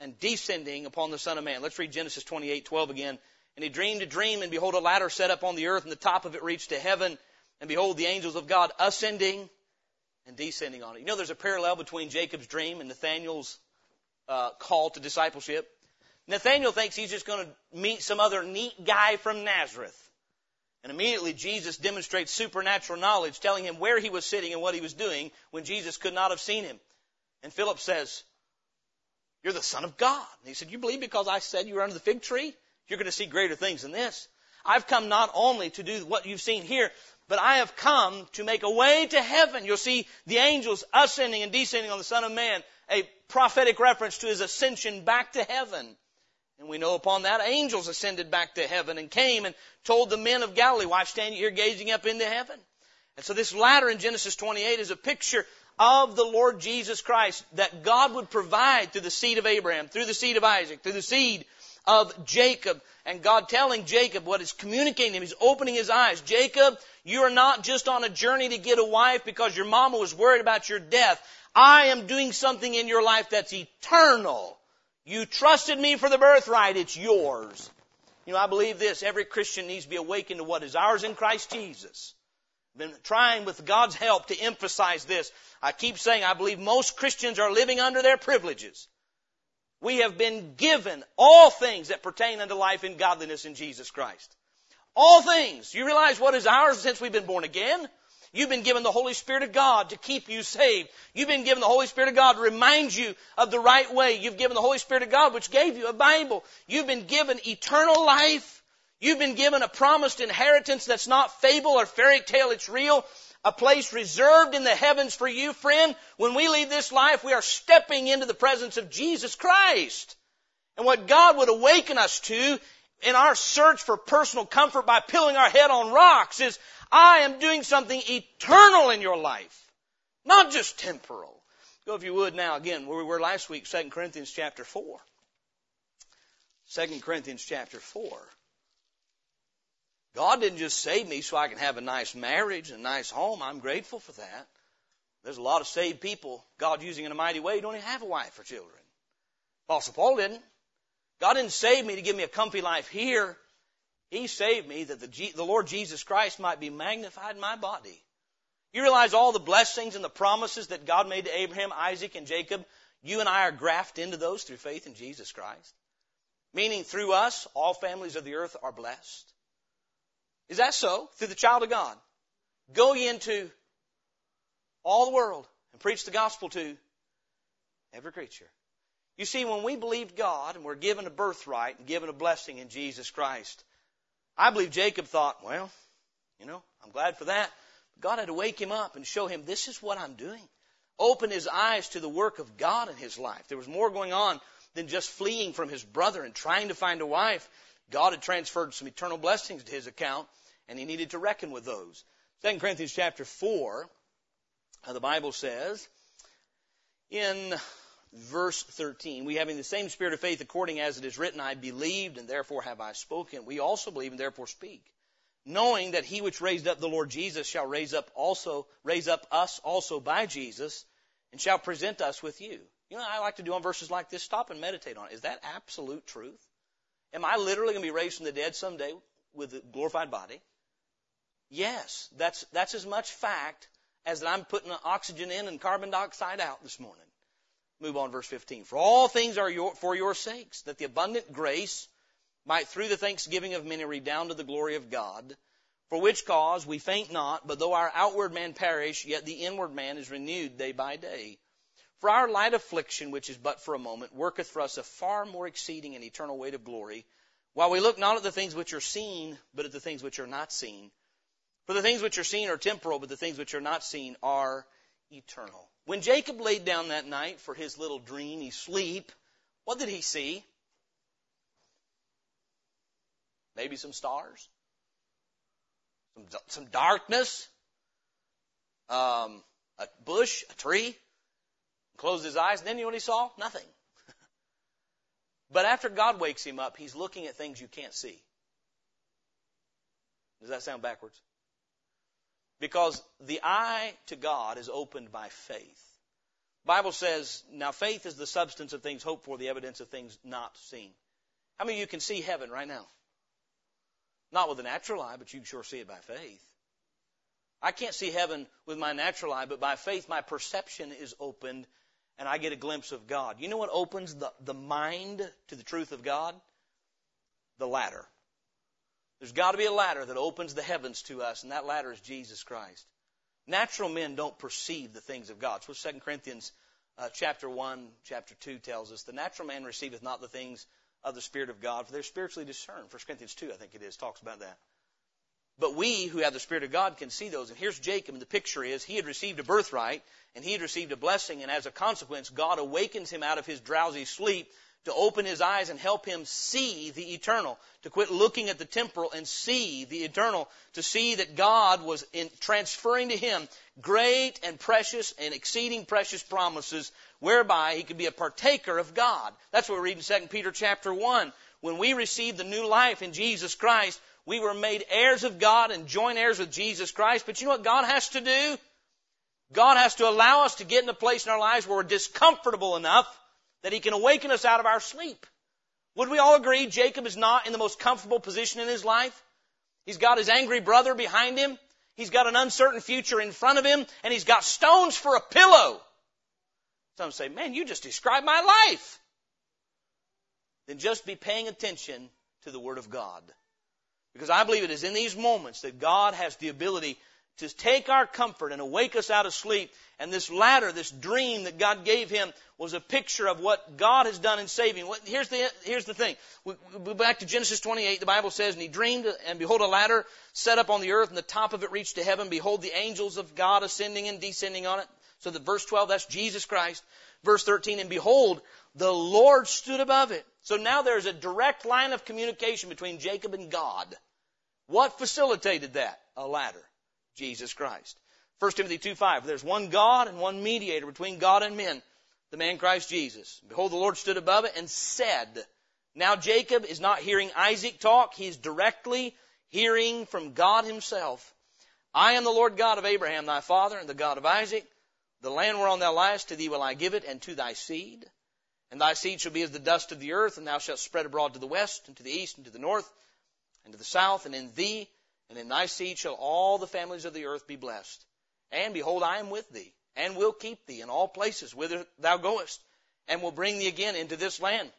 and descending upon the Son of Man. Let's read Genesis 28, 12 again. And he dreamed a dream, and behold, a ladder set up on the earth, and the top of it reached to heaven. And behold, the angels of God ascending and descending on it. You know, there's a parallel between Jacob's dream and Nathanael's uh, call to discipleship. Nathaniel thinks he's just going to meet some other neat guy from Nazareth. And immediately Jesus demonstrates supernatural knowledge, telling him where he was sitting and what he was doing when Jesus could not have seen him. And Philip says, You're the Son of God. And he said, You believe because I said you were under the fig tree? You're going to see greater things than this. I've come not only to do what you've seen here, but I have come to make a way to heaven. You'll see the angels ascending and descending on the Son of Man, a prophetic reference to his ascension back to heaven. And we know upon that angels ascended back to heaven and came and told the men of Galilee, why stand you here gazing up into heaven? And so this ladder in Genesis 28 is a picture of the Lord Jesus Christ that God would provide through the seed of Abraham, through the seed of Isaac, through the seed of Jacob and God telling Jacob what is communicating to him. He's opening his eyes. Jacob, you are not just on a journey to get a wife because your mama was worried about your death. I am doing something in your life that's eternal. You trusted me for the birthright. It's yours. You know, I believe this. Every Christian needs to be awakened to what is ours in Christ Jesus. I've been trying with God's help to emphasize this. I keep saying I believe most Christians are living under their privileges. We have been given all things that pertain unto life and godliness in Jesus Christ. All things. You realize what is ours since we've been born again? You've been given the Holy Spirit of God to keep you saved. You've been given the Holy Spirit of God to remind you of the right way. You've given the Holy Spirit of God which gave you a Bible. You've been given eternal life. You've been given a promised inheritance that's not fable or fairy tale, it's real. A place reserved in the heavens for you, friend. When we leave this life, we are stepping into the presence of Jesus Christ. And what God would awaken us to in our search for personal comfort by pillowing our head on rocks is, I am doing something eternal in your life, not just temporal. Go if you would now again where we were last week, 2 Corinthians chapter 4. 2 Corinthians chapter 4. God didn't just save me so I can have a nice marriage and a nice home. I'm grateful for that. There's a lot of saved people God using in a mighty way who don't even have a wife or children. Apostle Paul didn't. God didn't save me to give me a comfy life here. He saved me that the, G- the Lord Jesus Christ might be magnified in my body. You realize all the blessings and the promises that God made to Abraham, Isaac, and Jacob, you and I are grafted into those through faith in Jesus Christ. Meaning through us, all families of the earth are blessed. Is that so? Through the child of God. Go ye into all the world and preach the gospel to every creature. You see, when we believed God and were given a birthright and given a blessing in Jesus Christ, I believe Jacob thought, well, you know, I'm glad for that. God had to wake him up and show him, this is what I'm doing. Open his eyes to the work of God in his life. There was more going on than just fleeing from his brother and trying to find a wife. God had transferred some eternal blessings to his account, and he needed to reckon with those. 2 Corinthians chapter 4, uh, the Bible says, in verse 13. We having the same spirit of faith according as it is written, I believed and therefore have I spoken. We also believe and therefore speak. Knowing that he which raised up the Lord Jesus shall raise up also, raise up us also by Jesus and shall present us with you. You know, I like to do on verses like this, stop and meditate on it. Is that absolute truth? Am I literally going to be raised from the dead someday with a glorified body? Yes, that's, that's as much fact as that I'm putting oxygen in and carbon dioxide out this morning. Move on, verse 15. For all things are your, for your sakes, that the abundant grace might through the thanksgiving of many redound to the glory of God. For which cause we faint not, but though our outward man perish, yet the inward man is renewed day by day. For our light affliction, which is but for a moment, worketh for us a far more exceeding and eternal weight of glory, while we look not at the things which are seen, but at the things which are not seen. For the things which are seen are temporal, but the things which are not seen are eternal. When Jacob laid down that night for his little dreamy sleep, what did he see? Maybe some stars, some, some darkness, um, a bush, a tree. Closed his eyes, and then you know what he saw? Nothing. *laughs* but after God wakes him up, he's looking at things you can't see. Does that sound backwards? Because the eye to God is opened by faith. Bible says, now faith is the substance of things hoped for, the evidence of things not seen. How many of you can see heaven right now? Not with the natural eye, but you can sure see it by faith. I can't see heaven with my natural eye, but by faith my perception is opened and I get a glimpse of God. You know what opens the, the mind to the truth of God? The ladder. There's got to be a ladder that opens the heavens to us, and that ladder is Jesus Christ. Natural men don't perceive the things of God. What 2 Corinthians uh, chapter 1, chapter 2 tells us. The natural man receiveth not the things of the Spirit of God, for they're spiritually discerned. 1 Corinthians 2, I think it is, talks about that. But we who have the Spirit of God can see those. And here's Jacob, and the picture is he had received a birthright, and he had received a blessing, and as a consequence, God awakens him out of his drowsy sleep to open his eyes and help him see the eternal, to quit looking at the temporal and see the eternal, to see that God was in transferring to him great and precious and exceeding precious promises whereby he could be a partaker of God. That's what we read in 2 Peter chapter 1. When we received the new life in Jesus Christ, we were made heirs of God and joint heirs with Jesus Christ. But you know what God has to do? God has to allow us to get in a place in our lives where we're discomfortable enough that He can awaken us out of our sleep. Would we all agree Jacob is not in the most comfortable position in his life? He's got his angry brother behind him. He's got an uncertain future in front of him, and he's got stones for a pillow. Some say, man, you just described my life. Then just be paying attention to the Word of God. Because I believe it is in these moments that God has the ability to take our comfort and awake us out of sleep. And this ladder, this dream that God gave him was a picture of what God has done in saving. Here's the, here's the thing. We, we back to Genesis 28, the Bible says, And he dreamed, and behold, a ladder set up on the earth, and the top of it reached to heaven. Behold, the angels of God ascending and descending on it. So the verse 12, that's Jesus Christ. Verse 13, and behold, the Lord stood above it. So now there's a direct line of communication between Jacob and God. What facilitated that? A ladder. Jesus Christ. 1 Timothy 2 5. There's one God and one mediator between God and men, the man Christ Jesus. Behold, the Lord stood above it and said, Now Jacob is not hearing Isaac talk, he's directly hearing from God himself. I am the Lord God of Abraham thy father and the God of Isaac. The land whereon thou liest, to thee will I give it, and to thy seed. And thy seed shall be as the dust of the earth, and thou shalt spread abroad to the west, and to the east, and to the north, and to the south, and in thee and in thy seed shall all the families of the earth be blessed. And behold, I am with thee, and will keep thee in all places whither thou goest, and will bring thee again into this land.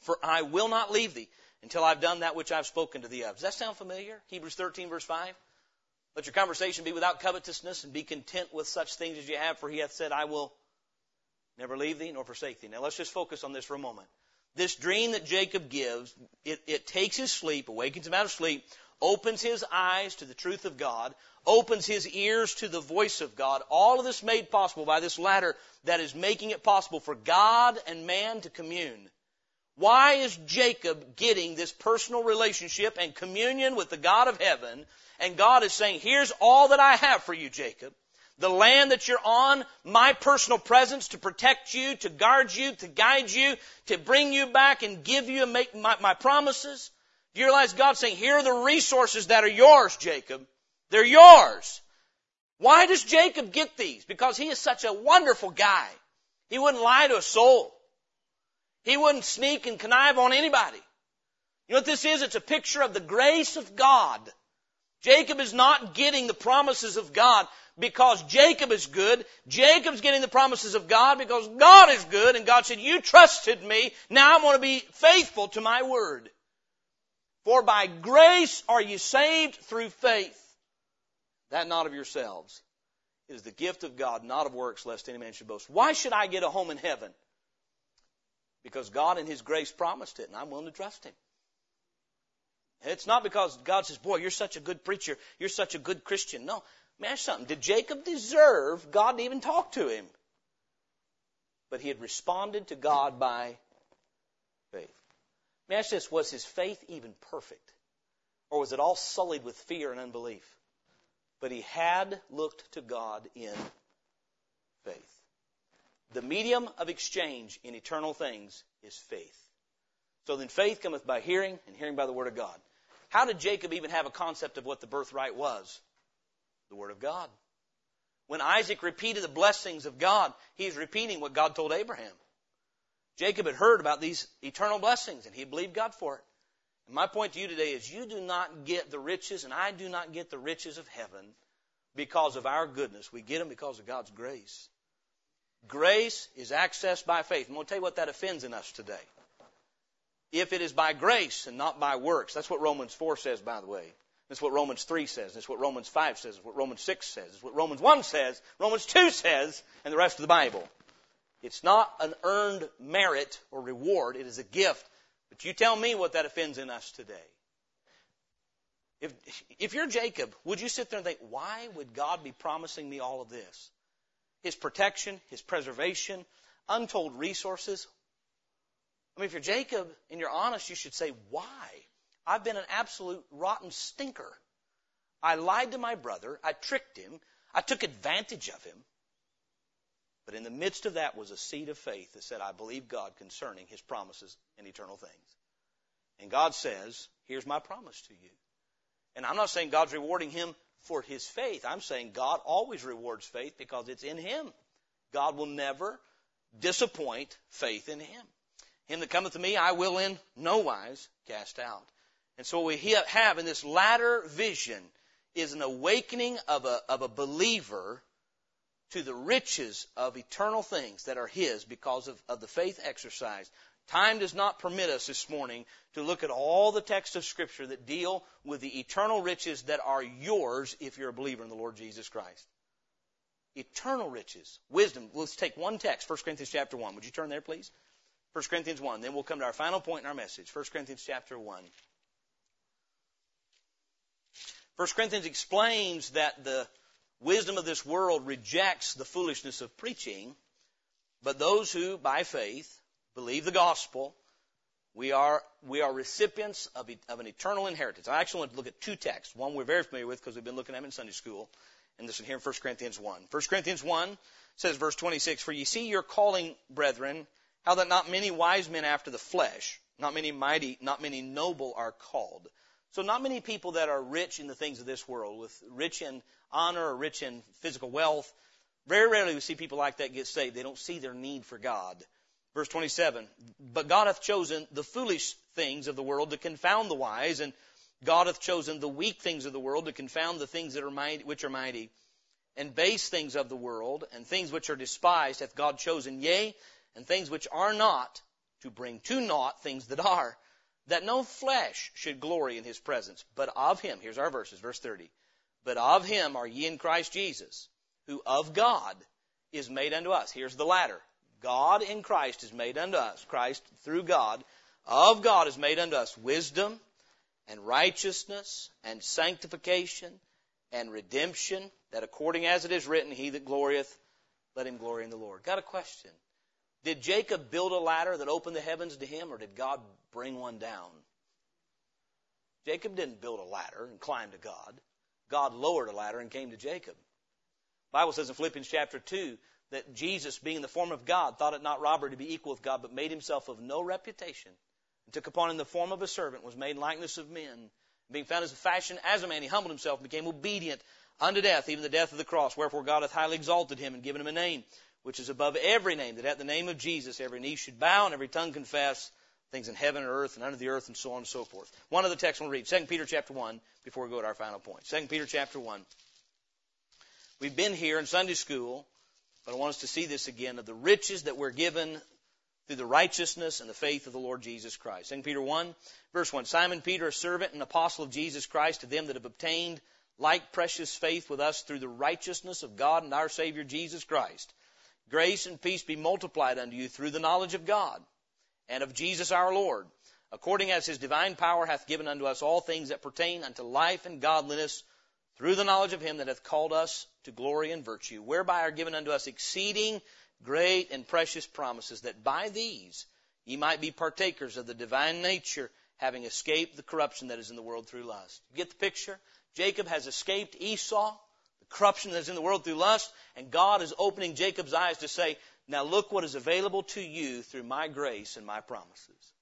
For I will not leave thee until I've done that which I've spoken to thee of. Does that sound familiar? Hebrews 13 verse 5. Let your conversation be without covetousness and be content with such things as you have, for he hath said, I will never leave thee nor forsake thee. Now let's just focus on this for a moment. This dream that Jacob gives, it, it takes his sleep, awakens him out of sleep, opens his eyes to the truth of God, opens his ears to the voice of God. All of this made possible by this ladder that is making it possible for God and man to commune. Why is Jacob getting this personal relationship and communion with the God of heaven? And God is saying, here's all that I have for you, Jacob. The land that you're on, my personal presence to protect you, to guard you, to guide you, to bring you back and give you and make my, my promises. Do you realize God's saying, here are the resources that are yours, Jacob. They're yours. Why does Jacob get these? Because he is such a wonderful guy. He wouldn't lie to a soul. He wouldn't sneak and connive on anybody. You know what this is? It's a picture of the grace of God. Jacob is not getting the promises of God because Jacob is good. Jacob's getting the promises of God because God is good and God said, you trusted me. Now I'm going to be faithful to my word. For by grace are you saved through faith. That not of yourselves. It is the gift of God, not of works, lest any man should boast. Why should I get a home in heaven? Because God in His grace promised it, and I'm willing to trust Him. It's not because God says, boy, you're such a good preacher, you're such a good Christian. No. Man, something. Did Jacob deserve God to even talk to him? But he had responded to God by faith. I ask this, was his faith even perfect? Or was it all sullied with fear and unbelief? But he had looked to God in faith. The medium of exchange in eternal things is faith. So then faith cometh by hearing, and hearing by the word of God. How did Jacob even have a concept of what the birthright was? The word of God. When Isaac repeated the blessings of God, he's repeating what God told Abraham. Jacob had heard about these eternal blessings and he believed God for it. And my point to you today is you do not get the riches, and I do not get the riches of heaven because of our goodness. We get them because of God's grace. Grace is accessed by faith. I'm going to tell you what that offends in us today. If it is by grace and not by works, that's what Romans 4 says, by the way. That's what Romans 3 says. That's what Romans 5 says. That's what Romans 6 says. That's what Romans 1 says. Romans 2 says, and the rest of the Bible. It's not an earned merit or reward. It is a gift. But you tell me what that offends in us today. If, if you're Jacob, would you sit there and think, why would God be promising me all of this? His protection, His preservation, untold resources. I mean, if you're Jacob and you're honest, you should say, why? I've been an absolute rotten stinker. I lied to my brother. I tricked him. I took advantage of him. But in the midst of that was a seed of faith that said, I believe God concerning his promises and eternal things. And God says, here's my promise to you. And I'm not saying God's rewarding him for his faith. I'm saying God always rewards faith because it's in him. God will never disappoint faith in him. Him that cometh to me, I will in no wise cast out. And so what we have in this ladder vision is an awakening of a, of a believer to the riches of eternal things that are his because of, of the faith exercise. Time does not permit us this morning to look at all the texts of Scripture that deal with the eternal riches that are yours if you're a believer in the Lord Jesus Christ. Eternal riches. Wisdom. Let's take one text, 1 Corinthians chapter 1. Would you turn there, please? 1 Corinthians 1. Then we'll come to our final point in our message. 1 Corinthians chapter 1. 1 Corinthians explains that the wisdom of this world rejects the foolishness of preaching, but those who, by faith, believe the gospel, we are, we are recipients of, of an eternal inheritance. I actually want to look at two texts. One we're very familiar with because we've been looking at them in Sunday school, and this one here in 1 Corinthians 1. 1 Corinthians 1 says, verse 26, For ye see your calling, brethren, how that not many wise men after the flesh, not many mighty, not many noble are called. So not many people that are rich in the things of this world, with rich in honor or rich in physical wealth. Very rarely we see people like that get saved. They don't see their need for God. Verse 27, but God hath chosen the foolish things of the world to confound the wise, and God hath chosen the weak things of the world to confound the things that are mighty, which are mighty. And base things of the world, and things which are despised hath God chosen, yea, and things which are not, to bring to naught things that are, that no flesh should glory in his presence, but of him, here's our verses, verse 30, but of him are ye in Christ Jesus, who of God is made unto us. Here's the ladder. God in Christ is made unto us. Christ through God, of God is made unto us wisdom and righteousness and sanctification and redemption, that according as it is written, he that glorieth, let him glory in the Lord. Got a question. Did Jacob build a ladder that opened the heavens to him, or did God bring one down? Jacob didn't build a ladder and climb to God. God lowered a ladder and came to Jacob. The Bible says in Philippians chapter 2 that Jesus, being in the form of God, thought it not robbery to be equal with God, but made himself of no reputation, and took upon him the form of a servant, was made in likeness of men. Being found as a fashion as a man, he humbled himself and became obedient unto death, even the death of the cross. Wherefore God hath highly exalted him and given him a name which is above every name, that at the name of Jesus every knee should bow and every tongue confess things in heaven and earth and under the earth and so on and so forth. One of the texts we'll read, 2 Peter chapter 1, before we go to our final point. 2 Peter chapter 1. We've been here in Sunday school, but I want us to see this again of the riches that we're given through the righteousness and the faith of the Lord Jesus Christ. 2 Peter 1, verse 1. Simon Peter, a servant and apostle of Jesus Christ, to them that have obtained like precious faith with us through the righteousness of God and our Savior Jesus Christ Grace and peace be multiplied unto you through the knowledge of God and of Jesus our Lord, according as his divine power hath given unto us all things that pertain unto life and godliness, through the knowledge of him that hath called us to glory and virtue, whereby are given unto us exceeding great and precious promises, that by these ye might be partakers of the divine nature, having escaped the corruption that is in the world through lust. You get the picture? Jacob has escaped Esau the corruption that's in the world through lust, and God is opening Jacob's eyes to say, now look what is available to you through my grace and my promises.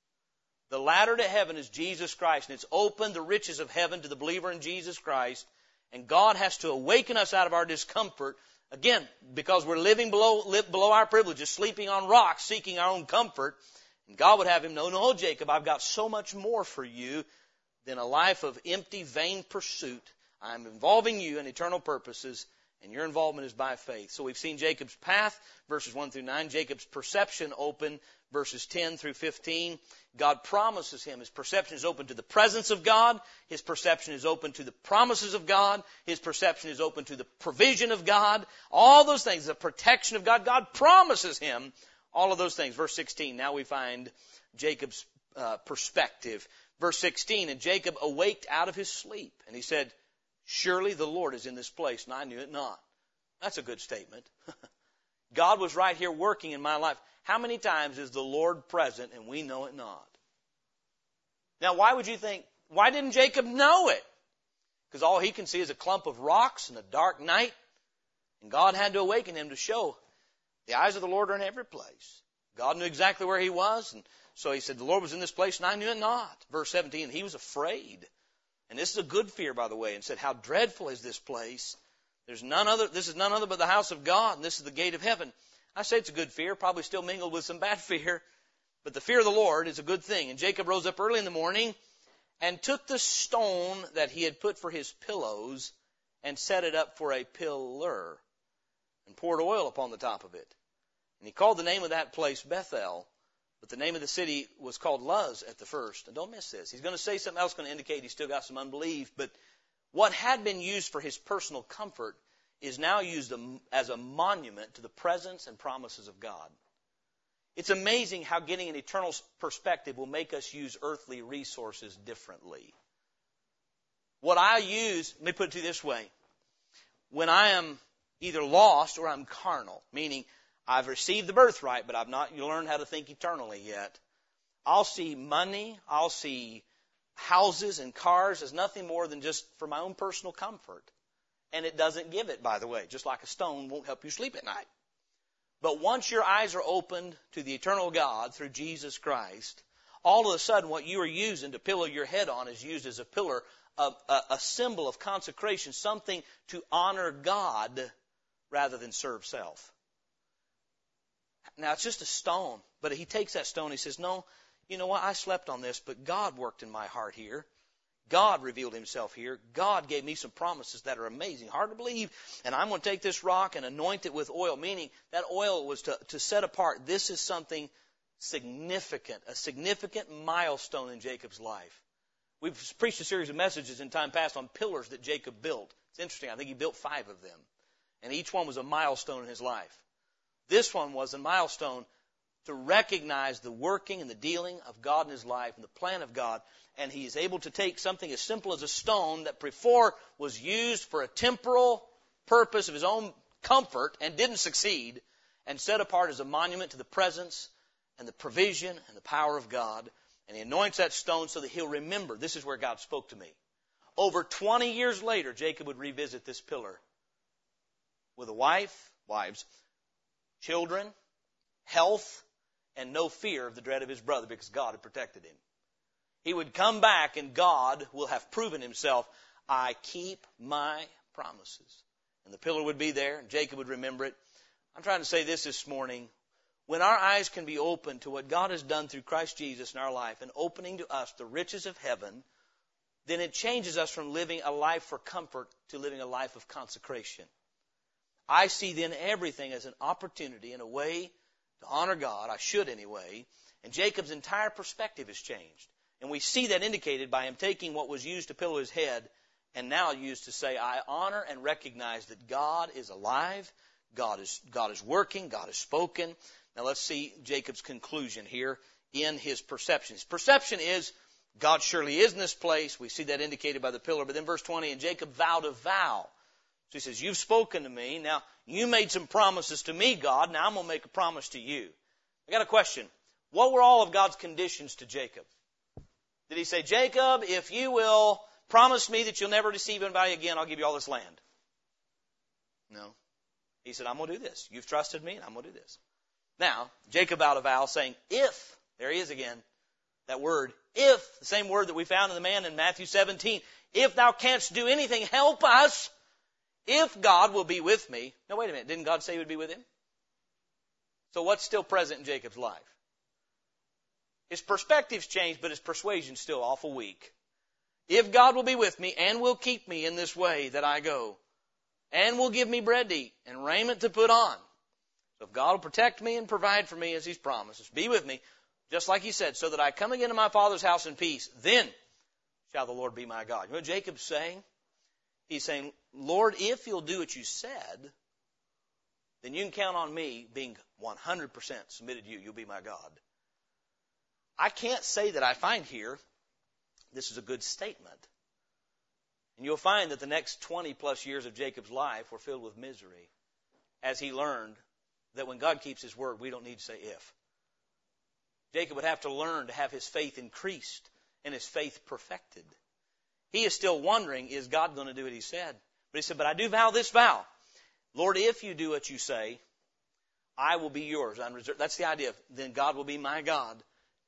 The ladder to heaven is Jesus Christ, and it's opened the riches of heaven to the believer in Jesus Christ, and God has to awaken us out of our discomfort, again, because we're living below, below our privileges, sleeping on rocks, seeking our own comfort, and God would have him know, no, Jacob, I've got so much more for you than a life of empty, vain pursuit I'm involving you in eternal purposes, and your involvement is by faith. So we've seen Jacob's path, verses 1 through 9, Jacob's perception open, verses 10 through 15. God promises him. His perception is open to the presence of God. His perception is open to the promises of God. His perception is open to the provision of God. All those things, the protection of God. God promises him all of those things. Verse 16, now we find Jacob's uh, perspective. Verse 16, and Jacob awaked out of his sleep, and he said, Surely the Lord is in this place, and I knew it not. That's a good statement. *laughs* God was right here working in my life. How many times is the Lord present and we know it not? Now, why would you think, why didn't Jacob know it? Because all he can see is a clump of rocks in a dark night. And God had to awaken him to show the eyes of the Lord are in every place. God knew exactly where he was. And so he said, the Lord was in this place and I knew it not. Verse 17, he was afraid. And this is a good fear, by the way, and said, how dreadful is this place? There's none other, this is none other but the house of God, and this is the gate of heaven. I say it's a good fear, probably still mingled with some bad *laughs* fear, but the fear of the Lord is a good thing. And Jacob rose up early in the morning and took the stone that he had put for his pillows and set it up for a pillar and poured oil upon the top of it. And he called the name of that place Bethel, but the name of the city was called Luz at the first. And don't miss this. He's going to say something else going to indicate he's still got some unbelief, but what had been used for his personal comfort is now used as a monument to the presence and promises of God. It's amazing how getting an eternal perspective will make us use earthly resources differently. What I use, let me put it to you this way. When I am either lost or I'm carnal, meaning I've received the birthright, but I've not learned how to think eternally yet, I'll see money, I'll see houses and cars as nothing more than just for my own personal comfort. And it doesn't give it, by the way, just like a stone won't help you sleep at night. But once your eyes are opened to the eternal God through Jesus Christ, all of a sudden what you are using to pillow your head on is used as a pillar, a, a symbol of consecration, something to honor God rather than serve self. Now it's just a stone, but he takes that stone, he says, no, you know what? I slept on this, but God worked in my heart here. God revealed himself here. God gave me some promises that are amazing, hard to believe. And I'm going to take this rock and anoint it with oil, meaning that oil was to, to set apart. This is something significant, a significant milestone in Jacob's life. We've preached a series of messages in time past on pillars that Jacob built. It's interesting. I think he built five of them. And each one was a milestone in his life. This one was a milestone to recognize the working and the dealing of God in his life and the plan of God. And he is able to take something as simple as a stone that before was used for a temporal purpose of his own comfort and didn't succeed and set apart as a monument to the presence and the provision and the power of God. And he anoints that stone so that he'll remember this is where God spoke to me. Over 20 years later, Jacob would revisit this pillar with a wife, wives, children, health, and no fear of the dread of his brother because God had protected him. He would come back and God will have proven himself, I keep my promises. And the pillar would be there and Jacob would remember it. I'm trying to say this this morning. When our eyes can be open to what God has done through Christ Jesus in our life and opening to us the riches of heaven, then it changes us from living a life for comfort to living a life of consecration. I see then everything as an opportunity and a way to honor God. I should anyway. And Jacob's entire perspective has changed. And we see that indicated by him taking what was used to pillow his head and now used to say, I honor and recognize that God is alive, God is, God is working, God has spoken. Now let's see Jacob's conclusion here in his perception. His perception is, God surely is in this place. We see that indicated by the pillar. But then verse 20, and Jacob vowed a vow. So he says, You've spoken to me. Now, you made some promises to me, God. Now I'm going to make a promise to you. I got a question. What were all of God's conditions to Jacob? Did he say, Jacob, if you will promise me that you'll never deceive anybody again, I'll give you all this land? No. He said, I'm going to do this. You've trusted me, and I'm going to do this. Now, Jacob out of vow saying, if, there he is again, that word, if, the same word that we found in the man in Matthew 17, if thou canst do anything, help us. If God will be with me. Now wait a minute. Didn't God say he would be with him? So what's still present in Jacob's life? His perspective's changed, but his persuasion's still awful weak. If God will be with me and will keep me in this way that I go, and will give me bread to eat and raiment to put on. So if God will protect me and provide for me as He's promised, be with me, just like He said, so that I come again to my Father's house in peace, then shall the Lord be my God. You know what Jacob's saying? He's saying, Lord, if you'll do what you said, then you can count on me being 100% submitted to you. You'll be my God. I can't say that I find here this is a good statement. And you'll find that the next 20 plus years of Jacob's life were filled with misery as he learned that when God keeps His word, we don't need to say if. Jacob would have to learn to have his faith increased and his faith perfected. He is still wondering, is God going to do what he said? But he said, but I do vow this vow. Lord, if you do what you say, I will be yours. That's the idea. Then God will be my God.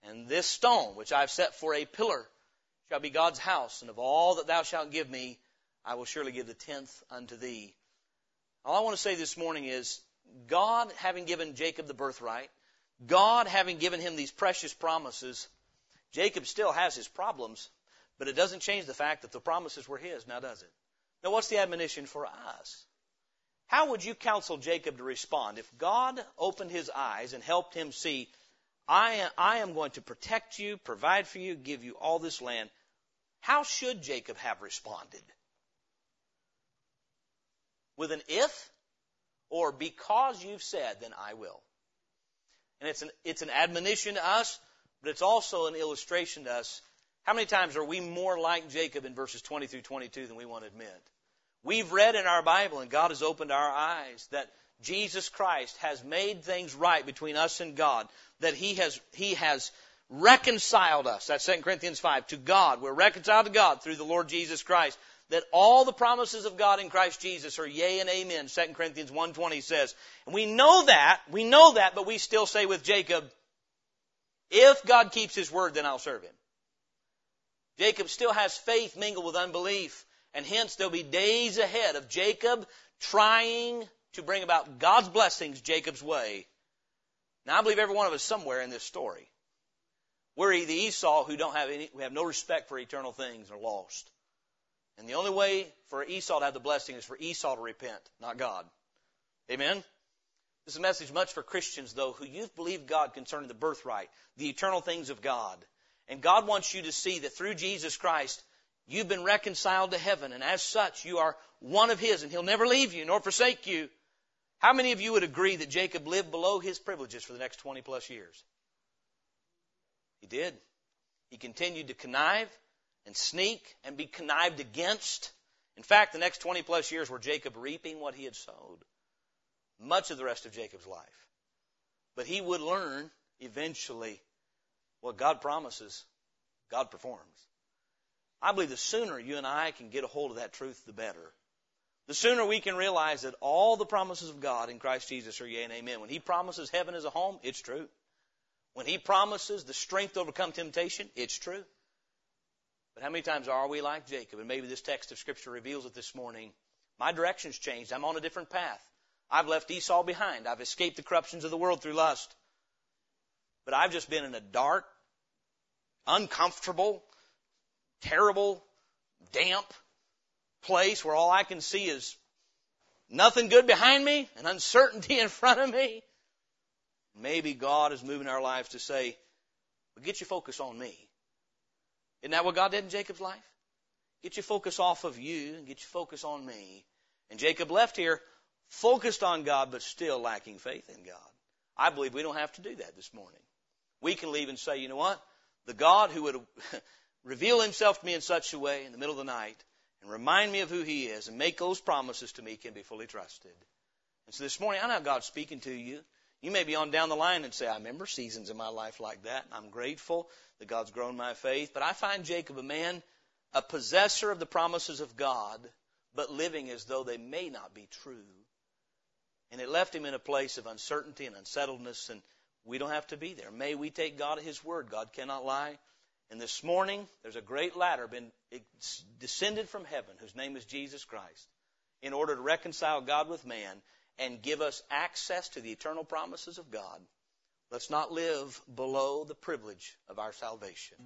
And this stone, which I've set for a pillar, shall be God's house. And of all that thou shalt give me, I will surely give the tenth unto thee. All I want to say this morning is, God having given Jacob the birthright, God having given him these precious promises, Jacob still has his problems, but it doesn't change the fact that the promises were his, now does it? Now what's the admonition for us? How would you counsel Jacob to respond if God opened his eyes and helped him see, I am, going to protect you, provide for you, give you all this land? How should Jacob have responded? With an if or because you've said, then I will. And it's an, it's an admonition to us, but it's also an illustration to us. How many times are we more like Jacob in verses 20 through 22 than we want to admit? We've read in our Bible, and God has opened our eyes, that Jesus Christ has made things right between us and God, that He has, He has reconciled us, that's 2 Corinthians 5, to God. We're reconciled to God through the Lord Jesus Christ. That all the promises of God in Christ Jesus are yea and amen, 2 Corinthians 1.20 says. And we know that, we know that, but we still say with Jacob, if God keeps His word, then I'll serve Him. Jacob still has faith mingled with unbelief. And hence there'll be days ahead of Jacob trying to bring about God's blessings Jacob's way. Now I believe every one of us somewhere in this story. We're the Esau who don't have any, we have no respect for eternal things are lost. And the only way for Esau to have the blessing is for Esau to repent, not God. Amen? This is a message much for Christians, though, who you've believed God concerning the birthright, the eternal things of God. And God wants you to see that through Jesus Christ, You've been reconciled to heaven, and as such, you are one of His, and He'll never leave you nor forsake you. How many of you would agree that Jacob lived below his privileges for the next 20 plus years? He did. He continued to connive and sneak and be connived against. In fact, the next 20 plus years were Jacob reaping what he had sowed. Much of the rest of Jacob's life. But he would learn eventually what God promises, God performs. I believe the sooner you and I can get a hold of that truth, the better. The sooner we can realize that all the promises of God in Christ Jesus are yea and amen. When He promises heaven as a home, it's true. When He promises the strength to overcome temptation, it's true. But how many times are we like Jacob? And maybe this text of Scripture reveals it this morning. My direction's changed. I'm on a different path. I've left Esau behind. I've escaped the corruptions of the world through lust. But I've just been in a dark, uncomfortable, terrible, damp place where all I can see is nothing good behind me and uncertainty *laughs* in front of me. Maybe God is moving our lives to say, well, get your focus on me. Isn't that what God did in Jacob's life? Get your focus off of you and get your focus on me. And Jacob left here focused on God but still lacking faith in God. I believe we don't have to do that this morning. We can leave and say, you know what? The God who would *laughs* reveal himself to me in such a way in the middle of the night and remind me of who he is and make those promises to me can be fully trusted. And so this morning, I know God's speaking to you. You may be on down the line and say, I remember seasons in my life like that. I'm grateful that God's grown my faith. But I find Jacob a man, a possessor of the promises of God, but living as though they may not be true. And it left him in a place of uncertainty and unsettledness, and we don't have to be there. May we take God at His word. God cannot lie. And this morning, there's a great ladder been descended from heaven, whose name is Jesus Christ, in order to reconcile God with man and give us access to the eternal promises of God. Let's not live below the privilege of our salvation.